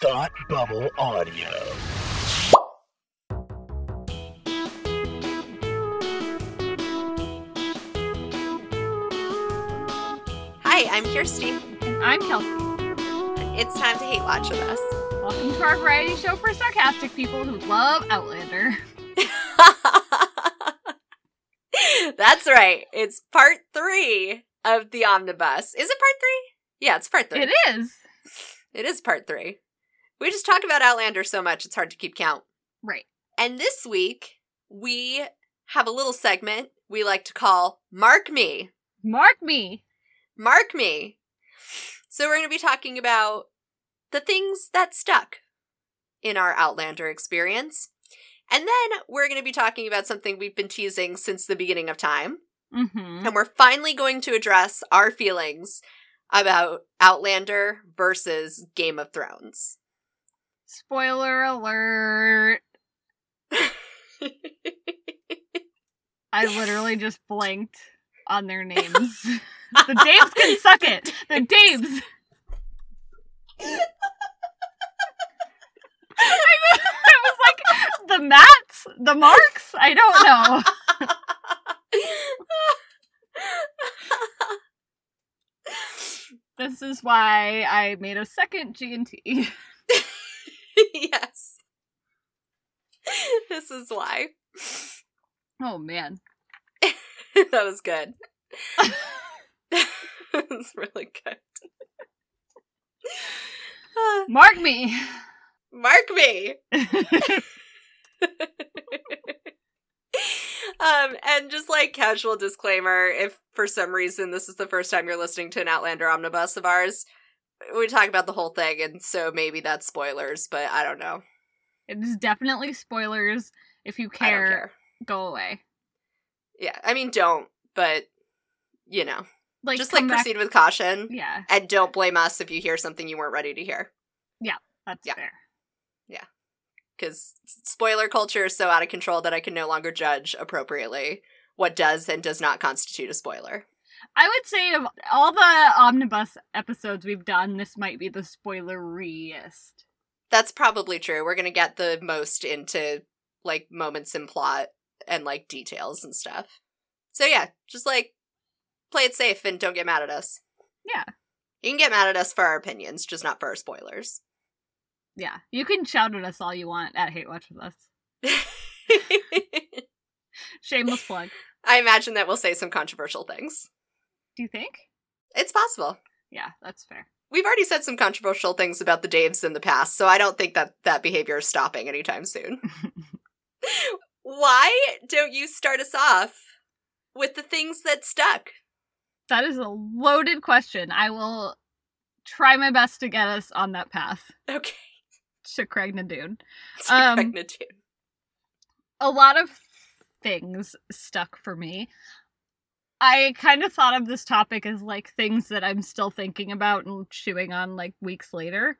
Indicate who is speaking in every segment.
Speaker 1: Thought Bubble Audio.
Speaker 2: Hi, I'm Kirsty.
Speaker 3: And I'm Kelsey.
Speaker 2: It's time to hate watch with us.
Speaker 3: Welcome to our variety show for sarcastic people who love Outlander.
Speaker 2: That's right. It's part three of the omnibus. Is it part three? Yeah, it's part three.
Speaker 3: It is.
Speaker 2: It is part three. We just talk about Outlander so much, it's hard to keep count.
Speaker 3: Right.
Speaker 2: And this week, we have a little segment we like to call Mark Me.
Speaker 3: Mark me.
Speaker 2: Mark Me. So, we're going to be talking about the things that stuck in our Outlander experience. And then we're going to be talking about something we've been teasing since the beginning of time.
Speaker 3: Mm-hmm.
Speaker 2: And we're finally going to address our feelings about Outlander versus Game of Thrones.
Speaker 3: Spoiler alert. I literally just blanked on their names. the Daves can suck it. The Daves. I was like, the Mats? The Marks? I don't know. This is why I made a second G&T.
Speaker 2: yes. This is why.
Speaker 3: Oh man.
Speaker 2: that was good. that was really good.
Speaker 3: Mark me.
Speaker 2: Mark me. um, and just like casual disclaimer, if for some reason this is the first time you're listening to an Outlander omnibus of ours, we talk about the whole thing, and so maybe that's spoilers, but I don't know.
Speaker 3: It is definitely spoilers. If you care,
Speaker 2: care.
Speaker 3: go away.
Speaker 2: Yeah, I mean, don't, but you know,
Speaker 3: Like
Speaker 2: just like
Speaker 3: back-
Speaker 2: proceed with caution,
Speaker 3: Yeah,
Speaker 2: and don't blame us if you hear something you weren't ready to hear, Yeah,
Speaker 3: that's
Speaker 2: Yeah.
Speaker 3: fair.
Speaker 2: because spoiler culture is so out of control that I can no longer judge appropriately what does and does not constitute a spoiler.
Speaker 3: I would say of all the omnibus episodes we've done, this might be the spoileriest.
Speaker 2: That's probably true. We're gonna get the most into like moments in plot and like details and stuff. So yeah, just like play it safe and don't get mad at us.
Speaker 3: Yeah,
Speaker 2: You can get mad at us for our opinions, just not for our spoilers.
Speaker 3: yeah. You can shout at us all you want at Hate Watch with us. Shameless plug.
Speaker 2: I imagine that we'll say some controversial things.
Speaker 3: Do you think?
Speaker 2: It's possible.
Speaker 3: Yeah, that's fair.
Speaker 2: We've already said some controversial things about the Daves in the past, so I don't think that that behavior is stopping anytime soon. Why don't you start us off with the things that stuck?
Speaker 3: that is a loaded question. I will try my best to get us on that path
Speaker 2: Okay.
Speaker 3: to.
Speaker 2: To
Speaker 3: Um, a lot of things stuck for me. I kind of thought of this topic as like things that I'm still thinking about and chewing on like weeks later.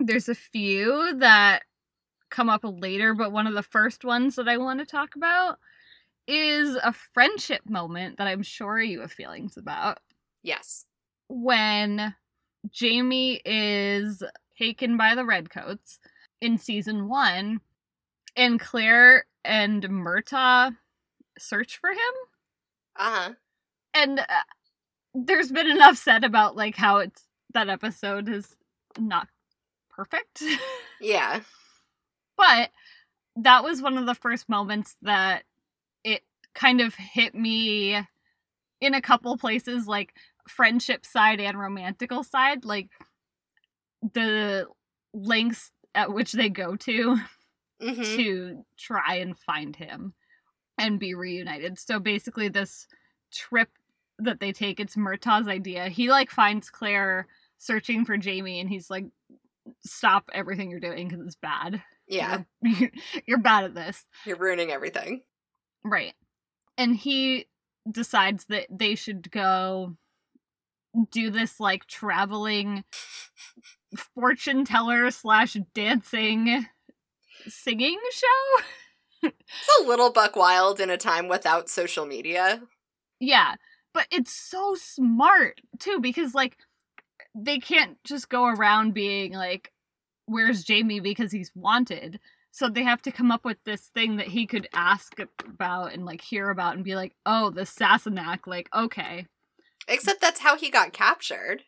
Speaker 3: There's a few that come up later, but one of the first ones that I want to talk about is a friendship moment that I'm sure you have feelings about
Speaker 2: Yes.
Speaker 3: when Jamie is taken by the Redcoats in season one, and Claire and Murtagh search for him.
Speaker 2: Uh huh.
Speaker 3: And uh, there's been enough said about like how it's that episode is not perfect,
Speaker 2: Yeah.
Speaker 3: but that was one of the first moments that it kind of hit me in a couple places, like friendship side and romantical side, like the lengths at which they go to
Speaker 2: hmm
Speaker 3: to try and find him and be reunited. So basically, this trip that they take, it's Murtagh's idea. He like finds Claire searching for Jamie, and he's like, "Stop everything you're doing because it's bad.
Speaker 2: Yeah.
Speaker 3: You're, you're bad at this."
Speaker 2: You're ruining everything.
Speaker 3: Right. And he decides that they should go do this like traveling fortune teller slash dancing singing show.
Speaker 2: It's a little buck wild in a time without social media.
Speaker 3: Yeah, but it's so smart too because like they can't just go around being like where's Jamie because he's wanted. So they have to come up with this thing that he could ask about and like hear about and be like, oh, the Sassenach, like, okay.
Speaker 2: Except that's how he got captured.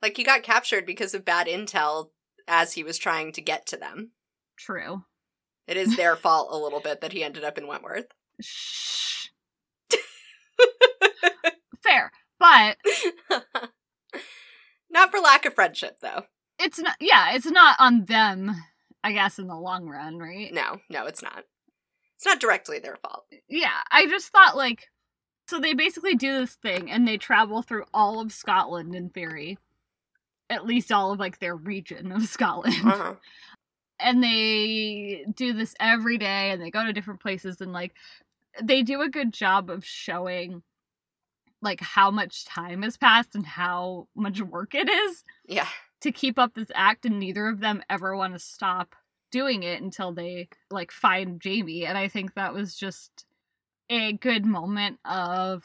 Speaker 2: Like he got captured because of bad intel as he was trying to get to them.
Speaker 3: True.
Speaker 2: It is their fault a little bit that he ended up in Wentworth.
Speaker 3: Shh. Fair. But
Speaker 2: Not for lack of friendship though.
Speaker 3: it's not yeah, it's not on them, I guess, in the long run, right?
Speaker 2: No, no, it's not. It's not directly their fault.
Speaker 3: Yeah, I just thought like so they basically do this thing and they travel through all of Scotland in theory. At least all of like their region of Scotland.
Speaker 2: Uh-huh.
Speaker 3: And they do this every day and they go to different places and like they do a good job of showing like how much time has passed and how much work it is
Speaker 2: Yeah.
Speaker 3: to keep up this act and neither of them ever want to stop doing it until they like find Jamie and I think that was just a good moment of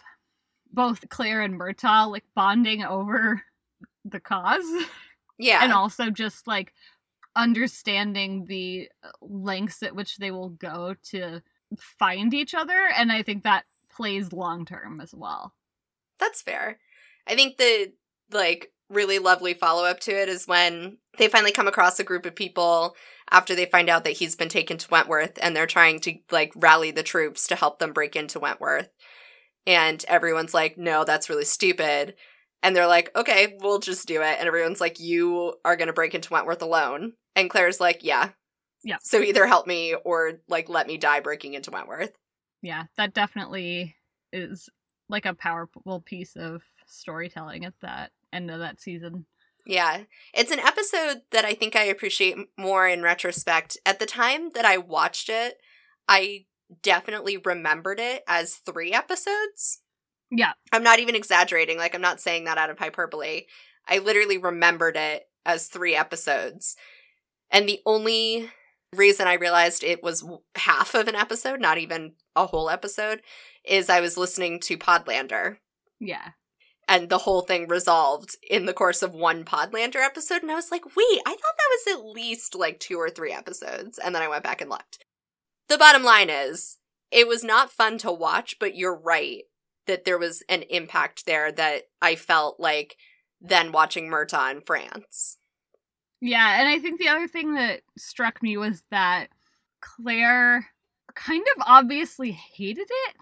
Speaker 3: both Claire and Murtagh like bonding over the cause
Speaker 2: Yeah.
Speaker 3: and also just like understanding the uh, lengths at which they will go to find each other and i think that plays long term as well
Speaker 2: That's fair. I think the like really lovely follow up to it is when they finally come across a group of people after they find out that he's been taken to Wentworth and they're trying to like rally the troops to help them break into Wentworth. And everyone's like, "No, that's really stupid." And they're like, "Okay, we'll just do it." And everyone's like, "You are going to break into Wentworth alone." And Claire's like, "Yeah."
Speaker 3: Yeah.
Speaker 2: So either help me or like let me die breaking into Wentworth.
Speaker 3: yeah that definitely is like a powerful piece of storytelling at that end of that season
Speaker 2: Yeah. It's an episode that I think I appreciate more in retrospect. At the time that I watched it, I definitely remembered it as three episodes.
Speaker 3: yeah
Speaker 2: I'm not even exaggerating. Like, I'm not saying that out of hyperbole. I literally remembered it as three episodes. And the only reason I realized it was half of an episode, not even a whole episode, is I was listening to Podlander
Speaker 3: yeah
Speaker 2: and the whole thing resolved in the course of one Podlander episode. And I was like, wait, I thought that was at least like two or three episodes. And then I went back and looked. The bottom line is, it was not fun to watch, but you're right that there was an impact there that I felt like then watching Murtagh in France.
Speaker 3: Yeah, and I think the other thing that struck me was that Claire kind of obviously hated it.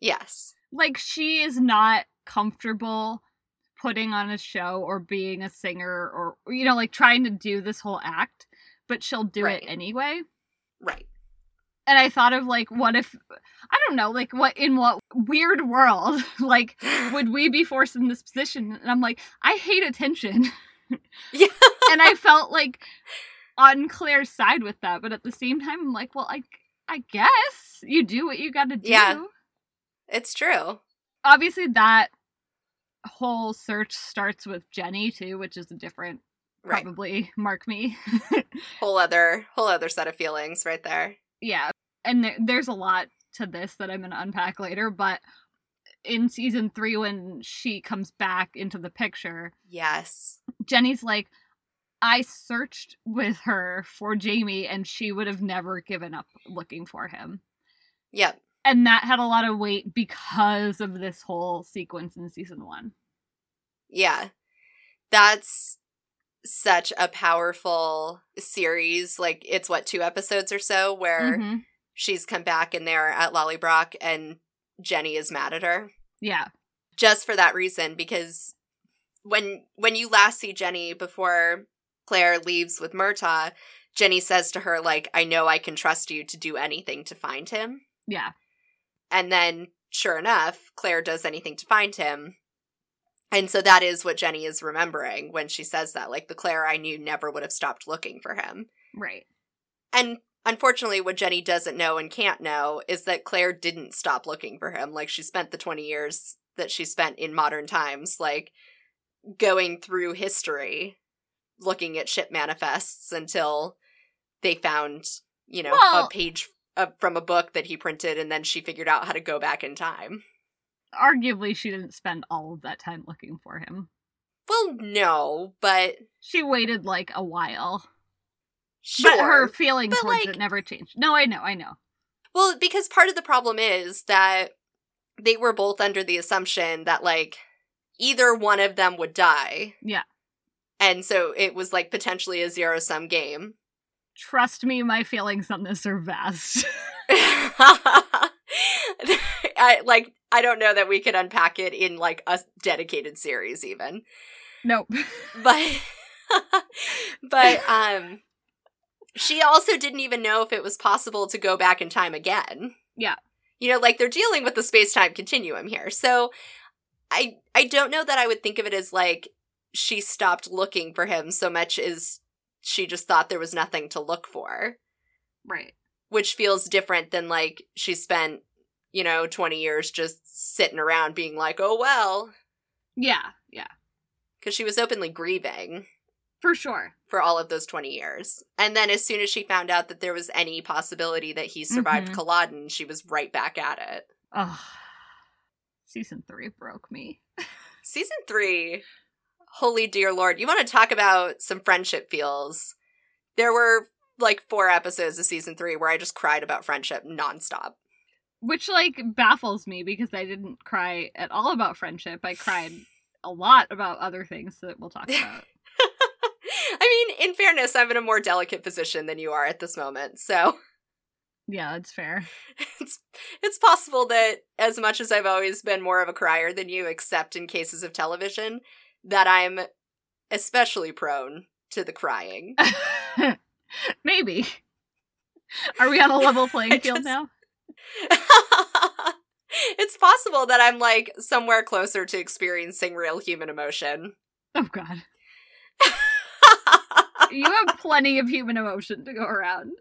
Speaker 2: Yes.
Speaker 3: Like she is not comfortable putting on a show or being a singer or you know like trying to do this whole act, but she'll do
Speaker 2: Right.
Speaker 3: it anyway.
Speaker 2: Right.
Speaker 3: And I thought of like what if I don't know, like what in what weird world like would we be forced in this position? And I'm like, I hate attention.
Speaker 2: Yeah.
Speaker 3: And I felt like on Claire's side with that, but at the same time, I'm like, well, I, I guess you do what you got to do.
Speaker 2: Yeah. It's true.
Speaker 3: Obviously, that whole search starts with Jenny too, which is a different,
Speaker 2: Right.
Speaker 3: probably mark me.
Speaker 2: Whole other whole other set of feelings right there.
Speaker 3: yeah, and there, there's a lot to this that I'm gonna unpack later, but. In season three, when she comes back into the picture,
Speaker 2: Yes.
Speaker 3: Jenny's like, I searched with her for Jamie and she would have never given up looking for him.
Speaker 2: Yep.
Speaker 3: And that had a lot of weight because of this whole sequence in season one.
Speaker 2: Yeah. That's such a powerful series. Like it's what, two episodes or so where
Speaker 3: Mhm.
Speaker 2: she's come back and they're at Lallybroch and Jenny is mad at her.
Speaker 3: Yeah.
Speaker 2: Just for that reason, because when when you last see Jenny before Claire leaves with Murtagh, Jenny says to her, like, I know I can trust you to do anything to find him.
Speaker 3: Yeah.
Speaker 2: And then, sure enough, Claire does anything to find him. And so that is what Jenny is remembering when she says that. Like, the Claire I knew never would have stopped looking for him.
Speaker 3: Right.
Speaker 2: And unfortunately, what Jenny doesn't know and can't know is that Claire didn't stop looking for him. Like, she spent the 20 years that she spent in modern times, like, going through history, looking at ship manifests until they found, you know,
Speaker 3: Well-
Speaker 2: a page uh, from a book that he printed, and then she figured out how to go back in time.
Speaker 3: Arguably, she didn't spend all of that time looking for him.
Speaker 2: Well, no, but
Speaker 3: She waited like a while.
Speaker 2: Sure.
Speaker 3: But her feeling
Speaker 2: But,
Speaker 3: towards
Speaker 2: like-
Speaker 3: it never changed. No, I know, I know.
Speaker 2: Well, because part of the problem is that they were both under the assumption that like either one of them would die.
Speaker 3: Yeah.
Speaker 2: And so it was like potentially a zero sum game.
Speaker 3: Trust me, my feelings on this are vast.
Speaker 2: I like I don't know that we could unpack it in like a dedicated series even.
Speaker 3: nope.
Speaker 2: But but um she also didn't even know if it was possible to go back in time again.
Speaker 3: Yeah.
Speaker 2: You know, like they're dealing with the space-time continuum here. So I I don't know that I would think of it as like she stopped looking for him so much as she just thought there was nothing to look for,
Speaker 3: Right.
Speaker 2: which feels different than like she spent, you know, 20 years just sitting around being like, "Oh well,"
Speaker 3: Yeah, yeah.
Speaker 2: cuz she was openly grieving.
Speaker 3: For sure.
Speaker 2: for all of those 20 years. And then as soon as she found out that there was any possibility that he survived
Speaker 3: Mhm.
Speaker 2: Culloden, she was right back at it.
Speaker 3: Ugh. Season three broke me.
Speaker 2: Season 3, holy dear lord, you want to talk about some friendship feels. There were like four episodes of season 3 where I just cried about friendship nonstop.
Speaker 3: Which like baffles me because I didn't cry at all about friendship. I cried a lot about other things that we'll talk about.
Speaker 2: I mean, in fairness, I'm in a more delicate position than you are at this moment. So
Speaker 3: yeah, that's fair.
Speaker 2: it's it's possible that as much as I've always been more of a crier than you, except in cases of television, that I'm especially prone to the crying.
Speaker 3: Maybe. Are we on a level playing
Speaker 2: I
Speaker 3: field
Speaker 2: just-
Speaker 3: now?
Speaker 2: it's possible that I'm like somewhere closer to experiencing real human emotion.
Speaker 3: Oh god. You have plenty of human emotion to go around.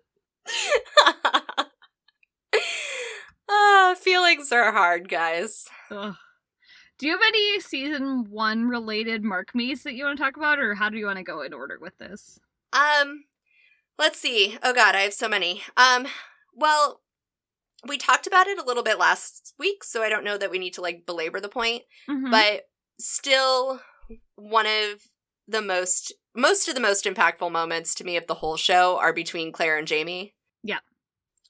Speaker 2: Ah, feelings are hard, guys.
Speaker 3: Ugh. Do you have any season one related mark me's that you want to talk about, or how do you want to go in order with this?
Speaker 2: Um, let's see. Oh god, I have so many. Um, well, we talked about it a little bit last week, so I don't know that we need to like belabor the point,
Speaker 3: Mhm.
Speaker 2: but still one of the most most of the most impactful moments to me of the whole show are between Claire and Jamie.
Speaker 3: Yeah.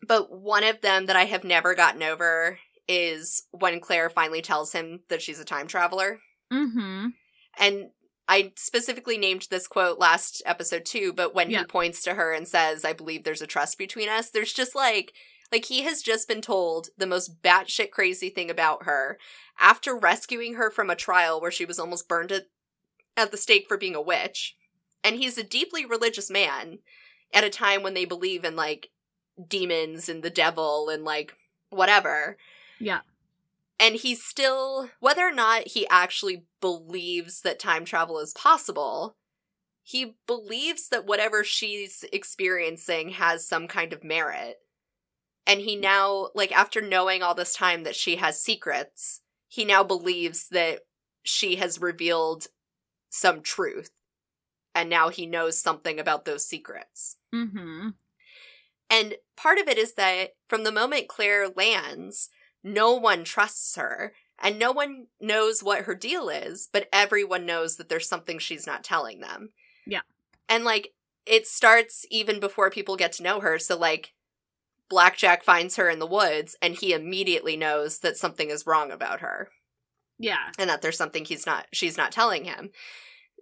Speaker 2: But one of them that I have never gotten over is when Claire finally tells him that she's a time traveler.
Speaker 3: Mm-hmm.
Speaker 2: And I specifically named this quote last episode too, but when
Speaker 3: Yeah.
Speaker 2: he points to her and says, I believe there's a trust between us, there's just like, like he has just been told the most batshit crazy thing about her after rescuing her from a trial where she was almost burned at, at the stake for being a witch. And he's a deeply religious man at a time when they believe in like demons and the devil and like whatever
Speaker 3: Yeah.
Speaker 2: and he's still whether or not he actually believes that time travel is possible he believes that whatever she's experiencing has some kind of merit and he now like after knowing all this time that she has secrets he now believes that she has revealed some truth and now he knows something about those secrets
Speaker 3: Mm-hmm.
Speaker 2: and part of it is that from the moment Claire lands, no one trusts her and no one knows what her deal is, but everyone knows that there's something she's not telling them.
Speaker 3: Yeah.
Speaker 2: And like it starts even before people get to know her. So like Blackjack finds her in the woods and he immediately knows that something is wrong about her
Speaker 3: Yeah.
Speaker 2: and that there's something he's not she's not telling him.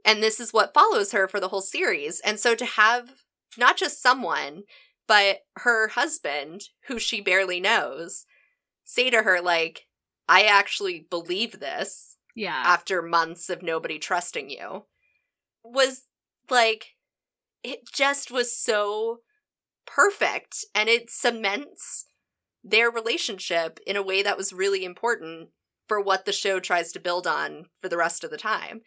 Speaker 2: And this is what follows her for the whole series. And so to have not just someone, but her husband, who she barely knows, say to her like, "I actually believe this
Speaker 3: Yeah.
Speaker 2: after months of nobody trusting you." was like it just was so perfect and it cements their relationship in a way that was really important for what the show tries to build on for the rest of the time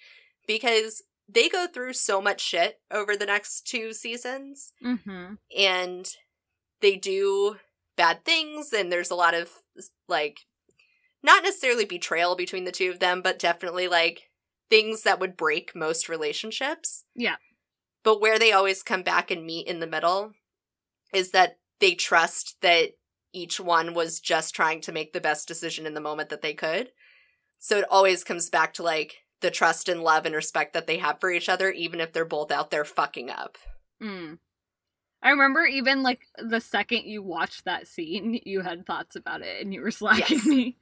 Speaker 2: because they go through so much shit over the next two seasons
Speaker 3: mm-hmm.
Speaker 2: and they do bad things and there's a lot of like not necessarily betrayal between the two of them but definitely like things that would break most relationships
Speaker 3: Yeah.
Speaker 2: but where they always come back and meet in the middle is that they trust that each one was just trying to make the best decision in the moment that they could so it always comes back to like the trust and love and respect that they have for each other even if they're both out there fucking up
Speaker 3: Mm. I remember even like the second you watched that scene, you had thoughts about it and you were slacking
Speaker 2: Yes.
Speaker 3: me.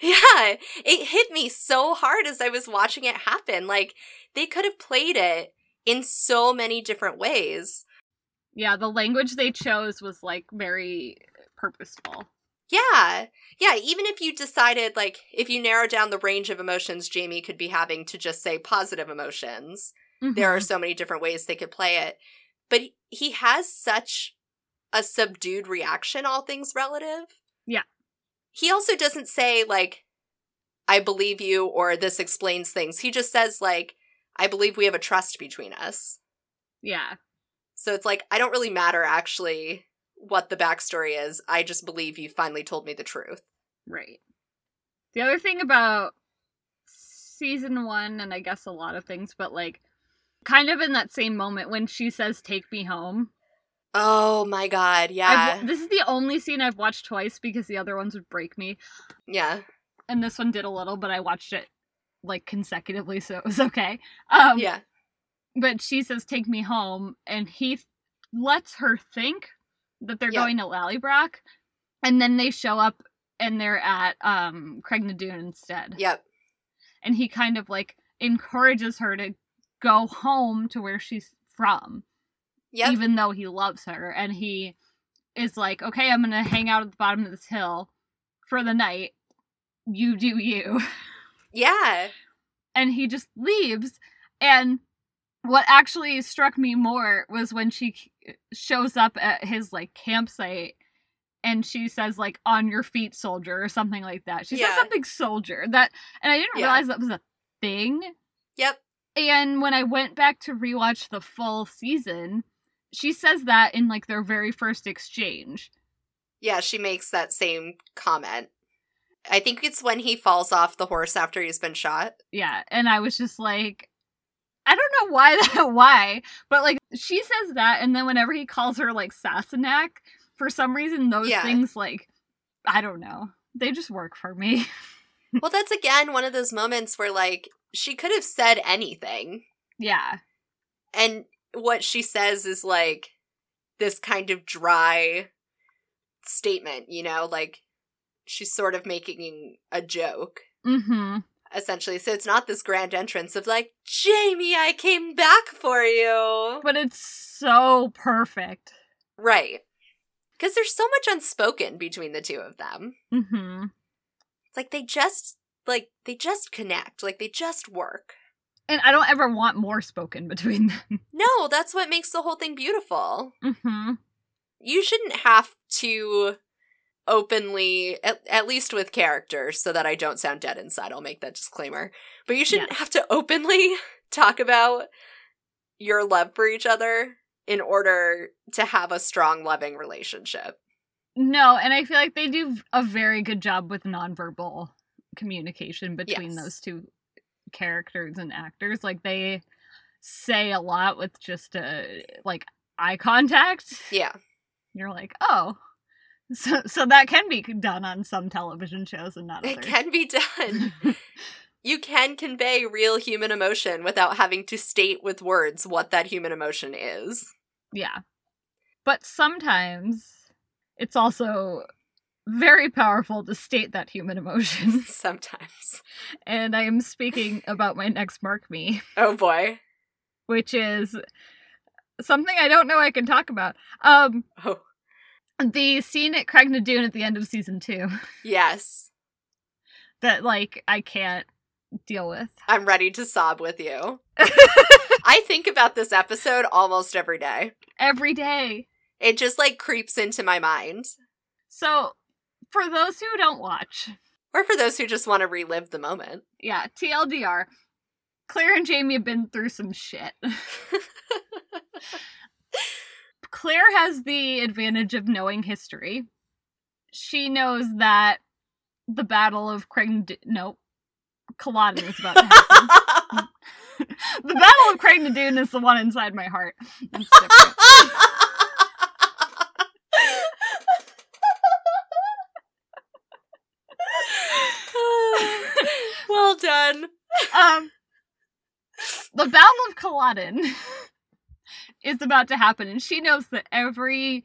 Speaker 2: Yeah, it hit me so hard as I was watching it happen. Like, they could have played it in so many different ways.
Speaker 3: Yeah, the language they chose was like very purposeful.
Speaker 2: Yeah. Yeah, even if you decided, like, if you narrow down the range of emotions Jamie could be having to just say positive emotions, there are
Speaker 3: Mhm.
Speaker 2: so many different ways they could play it. But he has such a subdued reaction, all things relative.
Speaker 3: Yeah.
Speaker 2: He also doesn't say, like, I believe you or this explains things. He just says, like, I believe we have a trust between us.
Speaker 3: yeah.
Speaker 2: So it's like, I don't really matter actually what the backstory is. I just believe you finally told me the truth.
Speaker 3: Right. The other thing about season one, and I guess a lot of things, but like kind of in that same moment when she says, Take me home.
Speaker 2: Oh my god, yeah.
Speaker 3: I've, this is the only scene I've watched twice because the other ones would break me.
Speaker 2: yeah.
Speaker 3: And this one did a little, but I watched it like consecutively, so it was okay. Um,
Speaker 2: yeah.
Speaker 3: But she says, Take me home. And he th- lets her think that they're
Speaker 2: Yeah.
Speaker 3: going to Lallybroch. And then they show up and they're at um, Craigh na Dun instead.
Speaker 2: Yep.
Speaker 3: and he kind of like encourages her to go home to where she's from
Speaker 2: Yep.
Speaker 3: even though he loves her and he is like okay i'm gonna hang out at the bottom of this hill for the night you do you
Speaker 2: yeah.
Speaker 3: and he just leaves and what actually struck me more was when she shows up at his like campsite and she says like on your feet soldier or something like that she
Speaker 2: Yeah.
Speaker 3: says something soldier that and i didn't
Speaker 2: Yeah.
Speaker 3: realize that was a thing
Speaker 2: Yep.
Speaker 3: And when I went back to rewatch the full season, she says that in like their very first exchange.
Speaker 2: Yeah, she makes that same comment. I think it's when he falls off the horse after he's been shot.
Speaker 3: Yeah, and I was just like I don't know why that why, but like she says that and then whenever he calls her like Sassenach, for some reason those
Speaker 2: Yeah.
Speaker 3: things like I don't know. They just work for me.
Speaker 2: well, that's again one of those moments where like she could have said anything
Speaker 3: yeah.
Speaker 2: and what she says is like this kind of dry statement, you know, like she's sort of making a joke
Speaker 3: Mm-hmm.
Speaker 2: essentially. So it's not this grand entrance of like, "Jamie, I came back for you."
Speaker 3: But it's so perfect.
Speaker 2: Right. Cuz there's so much unspoken between the two of them.
Speaker 3: Mm-hmm.
Speaker 2: It's like they just like they just connect, like they just work.
Speaker 3: And I don't ever want more spoken between them.
Speaker 2: No, that's what makes the whole thing beautiful.
Speaker 3: Mhm.
Speaker 2: You shouldn't have to openly at, at least with characters so that I don't sound dead inside. I'll make that disclaimer. But you shouldn't have to openly talk about your love for each other in order to have a strong loving relationship.
Speaker 3: No, and I feel like they do a very good job with nonverbal communication between
Speaker 2: Yes.
Speaker 3: those two characters and actors. Like they say a lot with just a like eye contact.
Speaker 2: Yeah.
Speaker 3: You're like, oh, so so that can be done on some television shows and not
Speaker 2: It can be done. you can convey real human emotion without having to state with words what that human emotion is.
Speaker 3: yeah, but sometimes it's also very powerful to state that human emotion.
Speaker 2: Sometimes.
Speaker 3: and I am speaking about my next mark me.
Speaker 2: Oh boy.
Speaker 3: which is something I don't know I can talk about. Um,
Speaker 2: Oh,
Speaker 3: the scene at Craigh na Dun at the end of season two
Speaker 2: yes.
Speaker 3: that like I can't deal with.
Speaker 2: I'm ready to sob with you. I think about this episode almost every day.
Speaker 3: Every day.
Speaker 2: It just like creeps into my mind.
Speaker 3: So, for those who don't watch,
Speaker 2: Or for those who just want to relive the moment.
Speaker 3: yeah, TLDR, Claire and Jamie have been through some shit. Claire has the advantage of knowing history. She knows that the Battle of Craig. Nad- no, Culloden is about to happen. the Battle of Craigh na Dun is the one inside my heart. It's different.
Speaker 2: Well done.
Speaker 3: um, the Battle of Culloden is about to happen, and she knows that every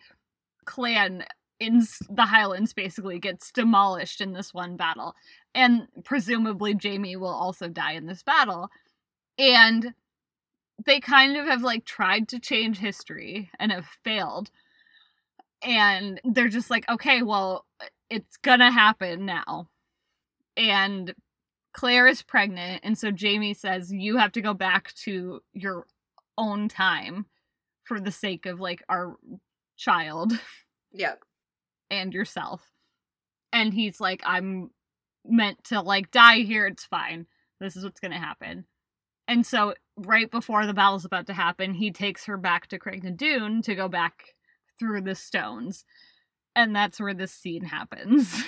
Speaker 3: clan in the Highlands basically gets demolished in this one battle, and presumably Jamie will also die in this battle, and they kind of have like tried to change history and have failed, and they're just like, okay, well, it's gonna happen now, and Claire is pregnant, and so Jamie says, You have to go back to your own time for the sake of like our child
Speaker 2: Yep.
Speaker 3: and yourself. And he's like, I'm meant to like die here, it's fine. This is what's gonna happen. And so right before the battle's about to happen, he takes her back to Craigh na Dun to go back through the stones. And that's where this scene happens.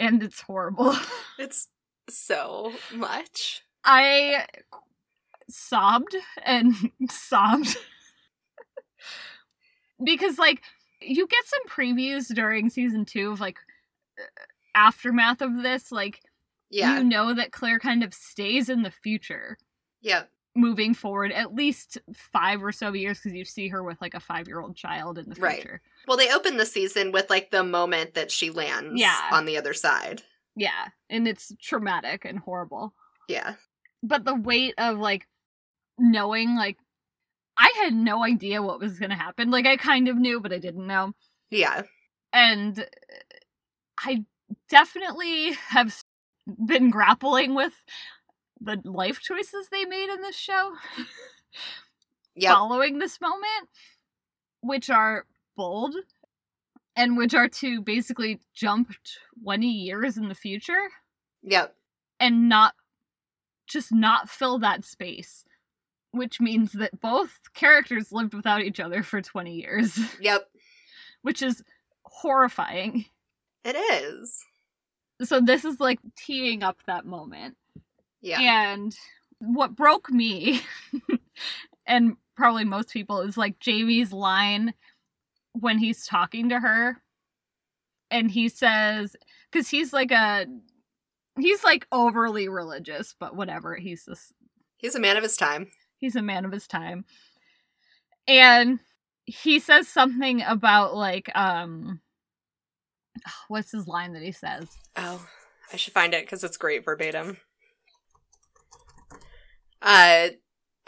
Speaker 3: and it's horrible.
Speaker 2: It's so much.
Speaker 3: I sobbed and sobbed because like you get some previews during season 2 of like uh, aftermath of this like
Speaker 2: Yeah.
Speaker 3: you know that Claire kind of stays in the future
Speaker 2: Yep.
Speaker 3: Moving forward at least 5 or so years cuz you see her with like a 5-year-old child in the
Speaker 2: Right.
Speaker 3: future.
Speaker 2: Well, they open the season with like the moment that she lands
Speaker 3: Yeah.
Speaker 2: on the other side.
Speaker 3: Yeah, and it's traumatic and horrible.
Speaker 2: Yeah.
Speaker 3: but the weight of like knowing like I had no idea what was going to happen. Like I kind of knew, but I didn't know.
Speaker 2: Yeah.
Speaker 3: And I definitely have been grappling with the life choices they made in this show
Speaker 2: Yep.
Speaker 3: following this moment, which are bold and which are to basically jump 20 years in the future
Speaker 2: Yep.
Speaker 3: and not just not fill that space which means that both characters lived without each other for 20 years
Speaker 2: Yep.
Speaker 3: which is horrifying
Speaker 2: It is.
Speaker 3: so this is like teeing up that moment
Speaker 2: Yeah.
Speaker 3: and what broke me and probably most people is like Jamie's line when he's talking to her and he says cuz he's like a he's like overly religious but whatever he's just
Speaker 2: He's a man of his time.
Speaker 3: he's a man of his time and he says something about like um what's his line that he says
Speaker 2: Oh, I should find it because it's great verbatim. Uh,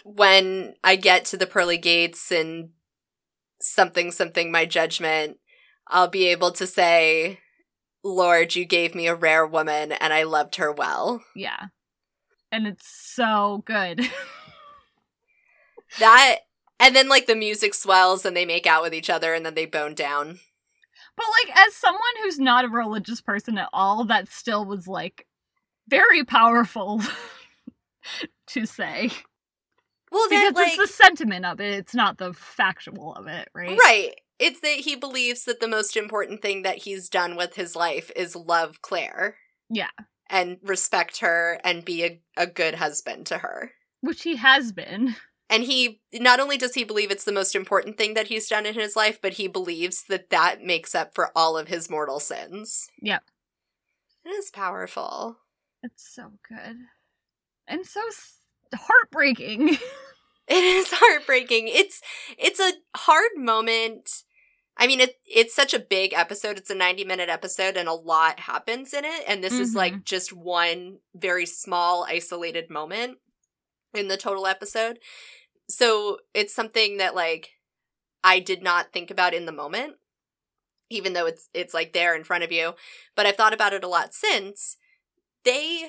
Speaker 2: when I get to the pearly gates and something, something, my judgment, I'll be able to say, Lord, you gave me a rare woman and I loved her well.
Speaker 3: yeah and it's so good
Speaker 2: That, and then like the music swells and they make out with each other and then they bone down.
Speaker 3: But like as someone who's not a religious person at all, that still was like very powerful to say.
Speaker 2: Well,
Speaker 3: Because
Speaker 2: like,
Speaker 3: it's the sentiment of it, it's not the factual of it, right?
Speaker 2: right. It's that he believes that the most important thing that he's done with his life is love Claire.
Speaker 3: Yeah.
Speaker 2: and respect her and be a, a good husband to her.
Speaker 3: Which he has been.
Speaker 2: And he not only does he believe it's the most important thing that he's done in his life, but he believes that that makes up for all of his mortal sins.
Speaker 3: Yep.
Speaker 2: It is powerful.
Speaker 3: It's so good. And so heartbreaking.
Speaker 2: It is heartbreaking. It's it's a hard moment. I mean, it it's such a big episode. It's a 90 minute episode and a lot happens in it. And this is like mm-hmm. just one very small, isolated moment in the total episode. So it's something that like I did not think about in the moment, even though it's it's like there in front of you. But I've thought about it a lot since. They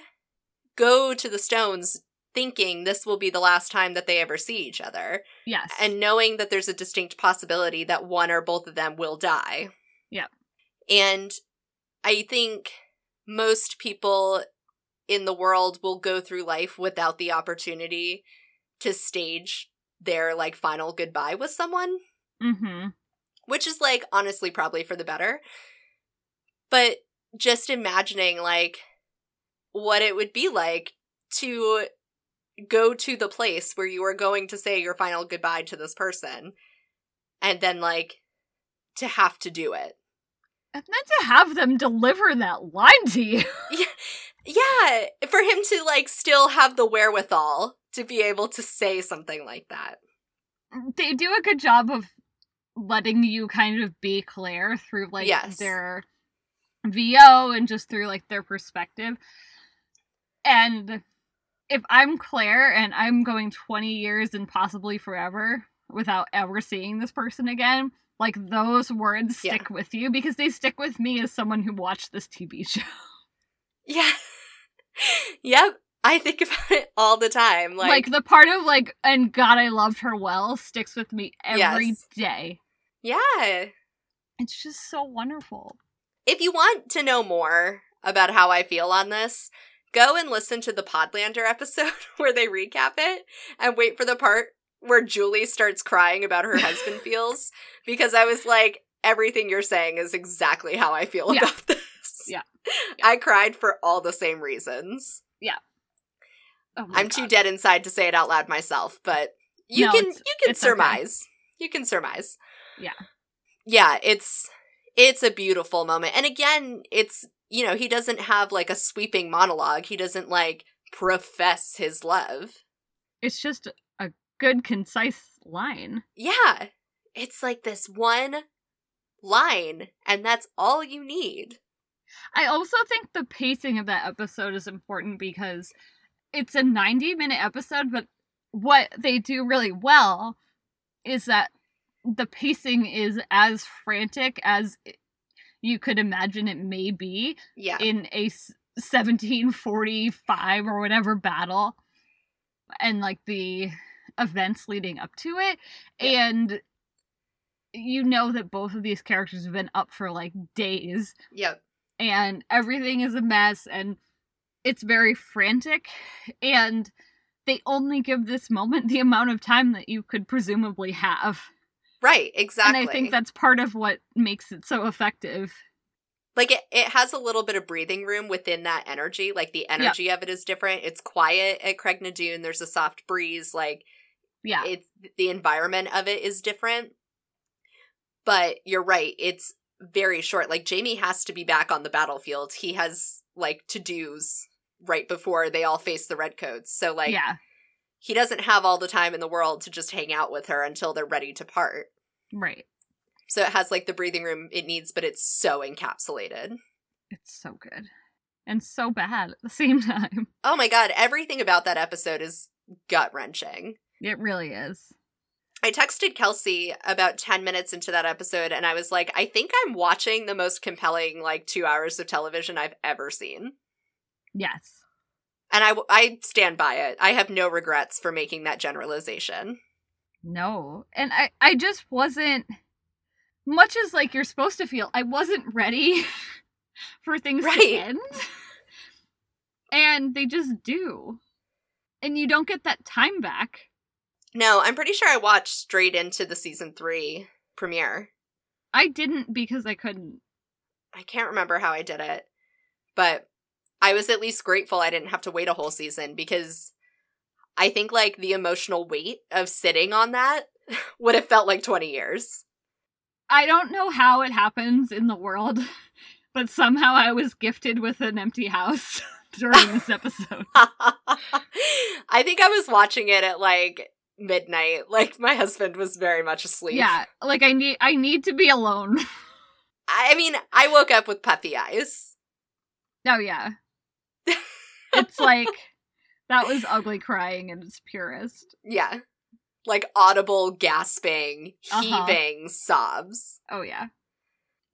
Speaker 2: go to the stones thinking this will be the last time that they ever see each other
Speaker 3: yes.
Speaker 2: and knowing that there's a distinct possibility that one or both of them will die.
Speaker 3: Yep.
Speaker 2: And I think most people in the world will go through life without the opportunity to stage their like final goodbye with someone,
Speaker 3: mm-hmm.
Speaker 2: which is like honestly probably for the better. But just imagining like what it would be like to go to the place where you are going to say your final goodbye to this person and then like to have to do it.
Speaker 3: And then to have them deliver that line to you.
Speaker 2: Yeah, yeah for him to like still have the wherewithal to be able to say something like that.
Speaker 3: Mm, they do a good job of letting you kind of be Claire through like
Speaker 2: Yes.
Speaker 3: their VO and just through like their perspective. And if I'm Claire and I'm going 20 years and possibly forever without ever seeing this person again, like those words
Speaker 2: Yeah.
Speaker 3: stick with you because they stick with me as someone who watched this TV show.
Speaker 2: Yeah. yep. I think about it all the time.
Speaker 3: Like,
Speaker 2: Like,
Speaker 3: the part of like, and God, I loved her well sticks with me every day.
Speaker 2: Yes. yeah.
Speaker 3: It's just so wonderful.
Speaker 2: If you want to know more about how I feel on this, go and listen to the Podlander episode where they recap it and wait for the part where Julie starts crying about her husband feels because I was like, everything you're saying is exactly how I feel
Speaker 3: Yeah.
Speaker 2: about this.
Speaker 3: Yeah.
Speaker 2: I cried for all the same reasons.
Speaker 3: Oh
Speaker 2: I'm too dead inside to say it out loud myself, but you
Speaker 3: No,
Speaker 2: can you can
Speaker 3: it's okay.
Speaker 2: surmise. You can surmise.
Speaker 3: Yeah.
Speaker 2: Yeah, it's it's a beautiful moment. And again, it's you know, he doesn't have like a sweeping monologue. He doesn't like profess his love.
Speaker 3: It's just a good, concise line.
Speaker 2: Yeah. It's like this one line and that's all you need.
Speaker 3: I also think the pacing of that episode is important because it's a 90 minute episode, but what they do really well is that the pacing is as frantic as you could imagine it may be
Speaker 2: Yeah.
Speaker 3: in a 1745 or whatever battle and like the events leading up to it
Speaker 2: Yeah.
Speaker 3: and you know that both of these characters have been up for like days
Speaker 2: yep.
Speaker 3: and everything is a mess and it's very frantic and they only give this moment the amount of time that you could presumably have
Speaker 2: Right, exactly.
Speaker 3: and i think that's part of what makes it so effective.
Speaker 2: Like it, it has a little bit of breathing room within that energy like the energy of it is different. It's quiet at craigh na dun there's a soft breeze like
Speaker 3: yeah.
Speaker 2: it's the environment of it is different. But you're right it's very short. Like jamie has to be back on the battlefield. He has like to-dos right before they all face the redcoats so like
Speaker 3: yeah.
Speaker 2: he doesn't have all the time in the world to just hang out with her until they're ready to part
Speaker 3: right
Speaker 2: so it has like the breathing room it needs but it's so encapsulated
Speaker 3: it's so good and so bad at the same time
Speaker 2: Oh my god, everything about that episode is gut wrenching.
Speaker 3: it really is
Speaker 2: I texted Kelsey about 10 minutes into that episode and I was like, I think I'm watching the most compelling, like, two hours of television I've ever seen.
Speaker 3: yes
Speaker 2: And I, I stand by it. I have no regrets for making that generalization.
Speaker 3: No. And I I just wasn't much as like you're supposed to feel. I wasn't ready for things
Speaker 2: Right.
Speaker 3: to end. And they just do. And you don't get that time back.
Speaker 2: No, I'm pretty sure I watched straight into the season three premiere.
Speaker 3: I didn't because I couldn't.
Speaker 2: I can't remember how I did it, but I was at least grateful I didn't have to wait a whole season because I think like the emotional weight of sitting on that would have felt like 20 years.
Speaker 3: I don't know how it happens in the world, but somehow I was gifted with an empty house during this episode.
Speaker 2: I think I was watching it at like midnight. Like my husband was very much asleep.
Speaker 3: Yeah, like I need I need to be alone.
Speaker 2: I mean, I woke up with puffy eyes.
Speaker 3: Oh yeah. It's like that was ugly crying in its purest.
Speaker 2: Yeah. Like audible gasping,
Speaker 3: Uh-huh.
Speaker 2: heaving sobs.
Speaker 3: Oh yeah.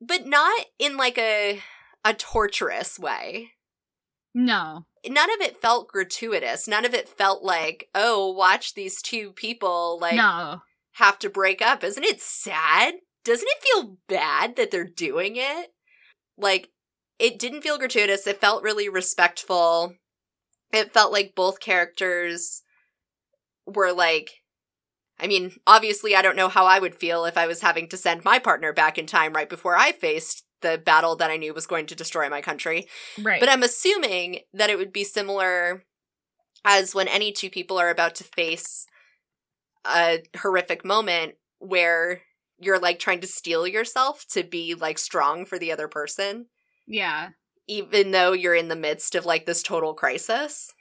Speaker 2: But not in like a a torturous way.
Speaker 3: No.
Speaker 2: None of it felt gratuitous. None of it felt like, oh, watch these two people like
Speaker 3: no.
Speaker 2: have to break up. Isn't it sad? Doesn't it feel bad that they're doing it? Like, it didn't feel gratuitous. It felt really respectful. It felt like both characters were like, I mean, obviously, I don't know how I would feel if I was having to send my partner back in time right before I faced the battle that I knew was going to destroy my country.
Speaker 3: Right.
Speaker 2: But I'm assuming that it would be similar as when any two people are about to face a horrific moment where you're like trying to steel yourself to be like strong for the other person,
Speaker 3: yeah.
Speaker 2: Even though you're in the midst of like this total crisis.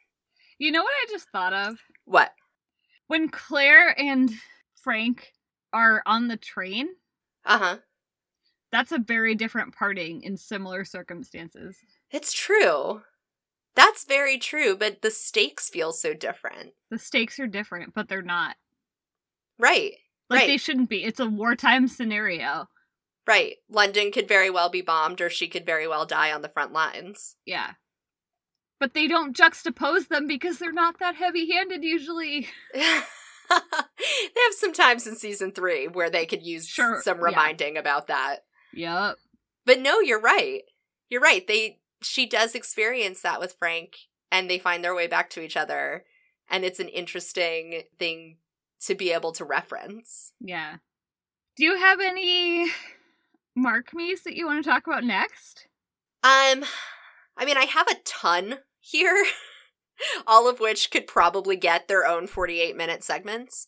Speaker 3: You know what I just thought of?
Speaker 2: What?
Speaker 3: When Claire and Frank are on the train,
Speaker 2: Uh huh.
Speaker 3: that's a very different parting in similar circumstances.
Speaker 2: It's true. That's very true, but the stakes feel so different.
Speaker 3: The stakes are different, but they're not.
Speaker 2: Right.
Speaker 3: Like
Speaker 2: Right.
Speaker 3: they shouldn't be. It's a wartime scenario.
Speaker 2: Right. London could very well be bombed or she could very well die on the front lines.
Speaker 3: Yeah. But they don't juxtapose them because they're not that heavy handed usually.
Speaker 2: they have some times in season three where they could use
Speaker 3: Sure,
Speaker 2: some
Speaker 3: yeah.
Speaker 2: reminding about that.
Speaker 3: Yep.
Speaker 2: But no, you're right. You're right. They she does experience that with Frank and they find their way back to each other. And it's an interesting thing to be able to reference.
Speaker 3: Yeah. Do you have any mark me's that you want to talk about next?
Speaker 2: Um I mean I have a ton here. All of which could probably get their own 48 minute segments.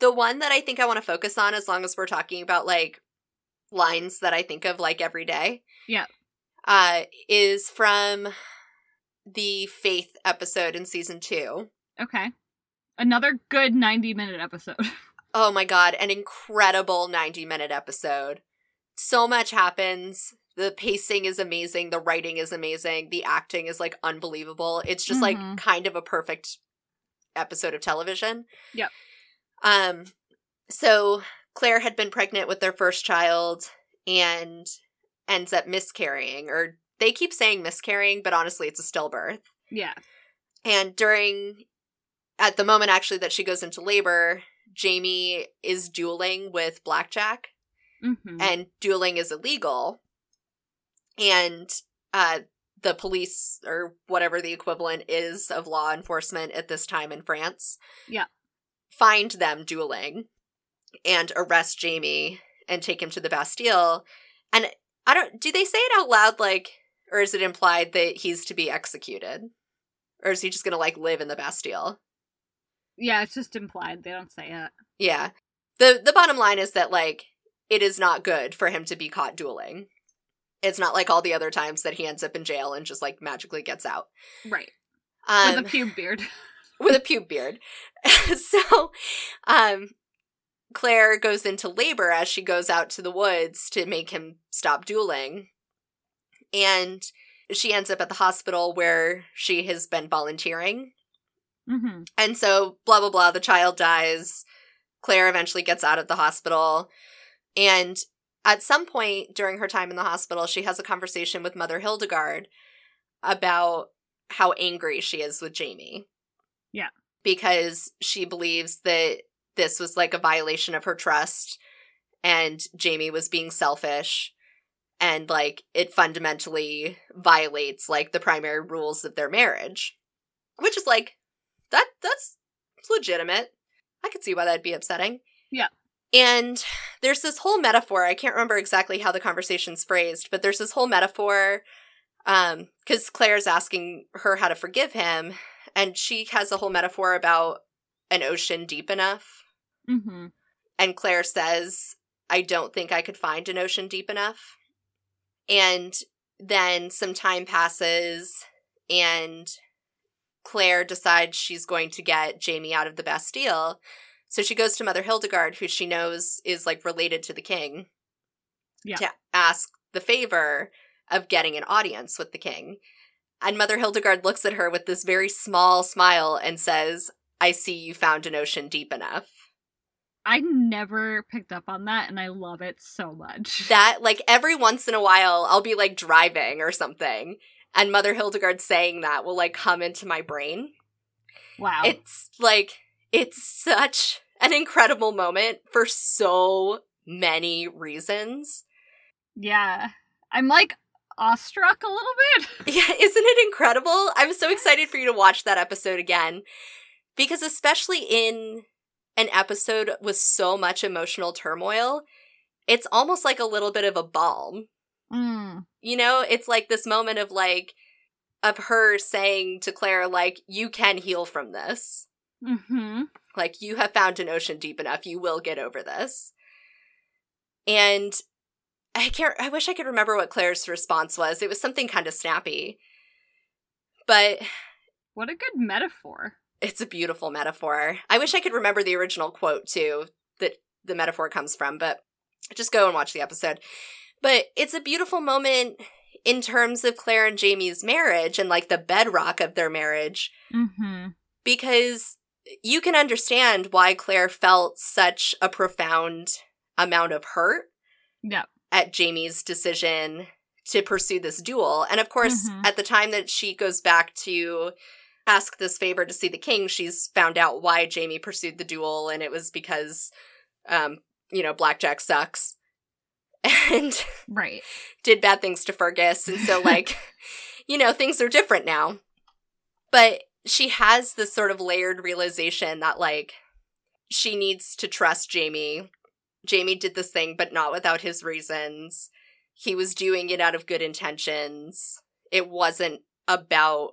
Speaker 2: The one that I think I want to focus on, as long as we're talking about like lines that I think of like every day.
Speaker 3: Yeah.
Speaker 2: Uh, is from the Faith episode in season two.
Speaker 3: Okay. Another good 90 minute episode.
Speaker 2: Oh my god, an incredible 90 minute episode. So much happens. The pacing is amazing, the writing is amazing, the acting is like unbelievable. It's just
Speaker 3: Mhm.
Speaker 2: like kind of a perfect episode of television.
Speaker 3: Yep.
Speaker 2: Um so Claire had been pregnant with their first child and ends up miscarrying or they keep saying miscarrying, but honestly it's a stillbirth.
Speaker 3: yeah.
Speaker 2: And during, at the moment actually that she goes into labor, Jamie is dueling with Blackjack,
Speaker 3: Mm-hmm.
Speaker 2: and dueling is illegal. And uh, the police, or whatever the equivalent is of law enforcement at this time in France,
Speaker 3: Yeah.
Speaker 2: find them dueling and arrest Jamie and take him to the Bastille. And I don't, do they say it out loud, like, or is it implied that he's to be executed? Or is he just gonna like live in the Bastille?
Speaker 3: yeah, it's just implied. They don't say it.
Speaker 2: Yeah. The the bottom line is that like it is not good for him to be caught dueling. It's not like all the other times that he ends up in jail and just like magically gets out.
Speaker 3: Right.
Speaker 2: Um
Speaker 3: With a pube beard.
Speaker 2: with a pube beard. so um Claire goes into labor as she goes out to the woods to make him stop dueling. And she ends up at the hospital where she has been volunteering
Speaker 3: mm-hmm.
Speaker 2: And so, blah, blah, blah, the child dies. Claire eventually gets out of the hospital. And at some point during her time in the hospital, she has a conversation with Mother Hildegard about how angry she is with Jamie.
Speaker 3: Yeah.
Speaker 2: Because she believes that this was like a violation of her trust and Jamie was being selfish and like it fundamentally violates like the primary rules of their marriage. Which is like that that's legitimate. I could see why that'd be upsetting.
Speaker 3: Yeah.
Speaker 2: And there's this whole metaphor. I can't remember exactly how the conversation's phrased, but there's this whole metaphor um cuz Claire's asking her how to forgive him and she has a whole metaphor about an ocean deep enough
Speaker 3: Mm-hmm.
Speaker 2: and Claire says, I don't think I could find an ocean deep enough. And then some time passes, and Claire decides she's going to get Jamie out of the Bastille. So she goes to Mother Hildegard, who she knows is like related to the king,
Speaker 3: Yeah.
Speaker 2: to ask the favor of getting an audience with the king. And Mother Hildegard looks at her with this very small smile and says, I see you found an ocean deep enough.
Speaker 3: I never picked up on that, and I love it so much.
Speaker 2: that like every once in a while I'll be like driving or something and Mother Hildegard saying that will like come into my brain.
Speaker 3: wow.
Speaker 2: It's like it's such an incredible moment for so many reasons.
Speaker 3: yeah. I'm like awestruck a little bit.
Speaker 2: Yeah, isn't it incredible? I'm so excited for you to watch that episode again because especially in an episode with so much emotional turmoil, it's almost like a little bit of a balm
Speaker 3: Mm.
Speaker 2: You know, it's like this moment of like of her saying to Claire like you can heal from this.
Speaker 3: Mm-hmm.
Speaker 2: Like you have found an ocean deep enough. You will get over this. And I can't I wish I could remember what Claire's response was. It was something kind of snappy. But
Speaker 3: What a good metaphor.
Speaker 2: It's a beautiful metaphor. I wish I could remember the original quote too that the metaphor comes from, but just go and watch the episode. But it's a beautiful moment in terms of Claire and Jamie's marriage and like the bedrock of their marriage
Speaker 3: Mm-hmm.
Speaker 2: because you can understand why Claire felt such a profound amount of hurt
Speaker 3: Yep.
Speaker 2: at Jamie's decision to pursue this duel. And of course,
Speaker 3: Mhm.
Speaker 2: at the time that she goes back to ask this favor to see the king, she's found out why Jamie pursued the duel, and it was because, um, you know, Blackjack sucks. And
Speaker 3: Right.
Speaker 2: did bad things to Fergus. And so, like, you know, things are different now. But she has this sort of layered realization that, like, she needs to trust Jamie. Jamie did this thing, but not without his reasons. He was doing it out of good intentions. It wasn't about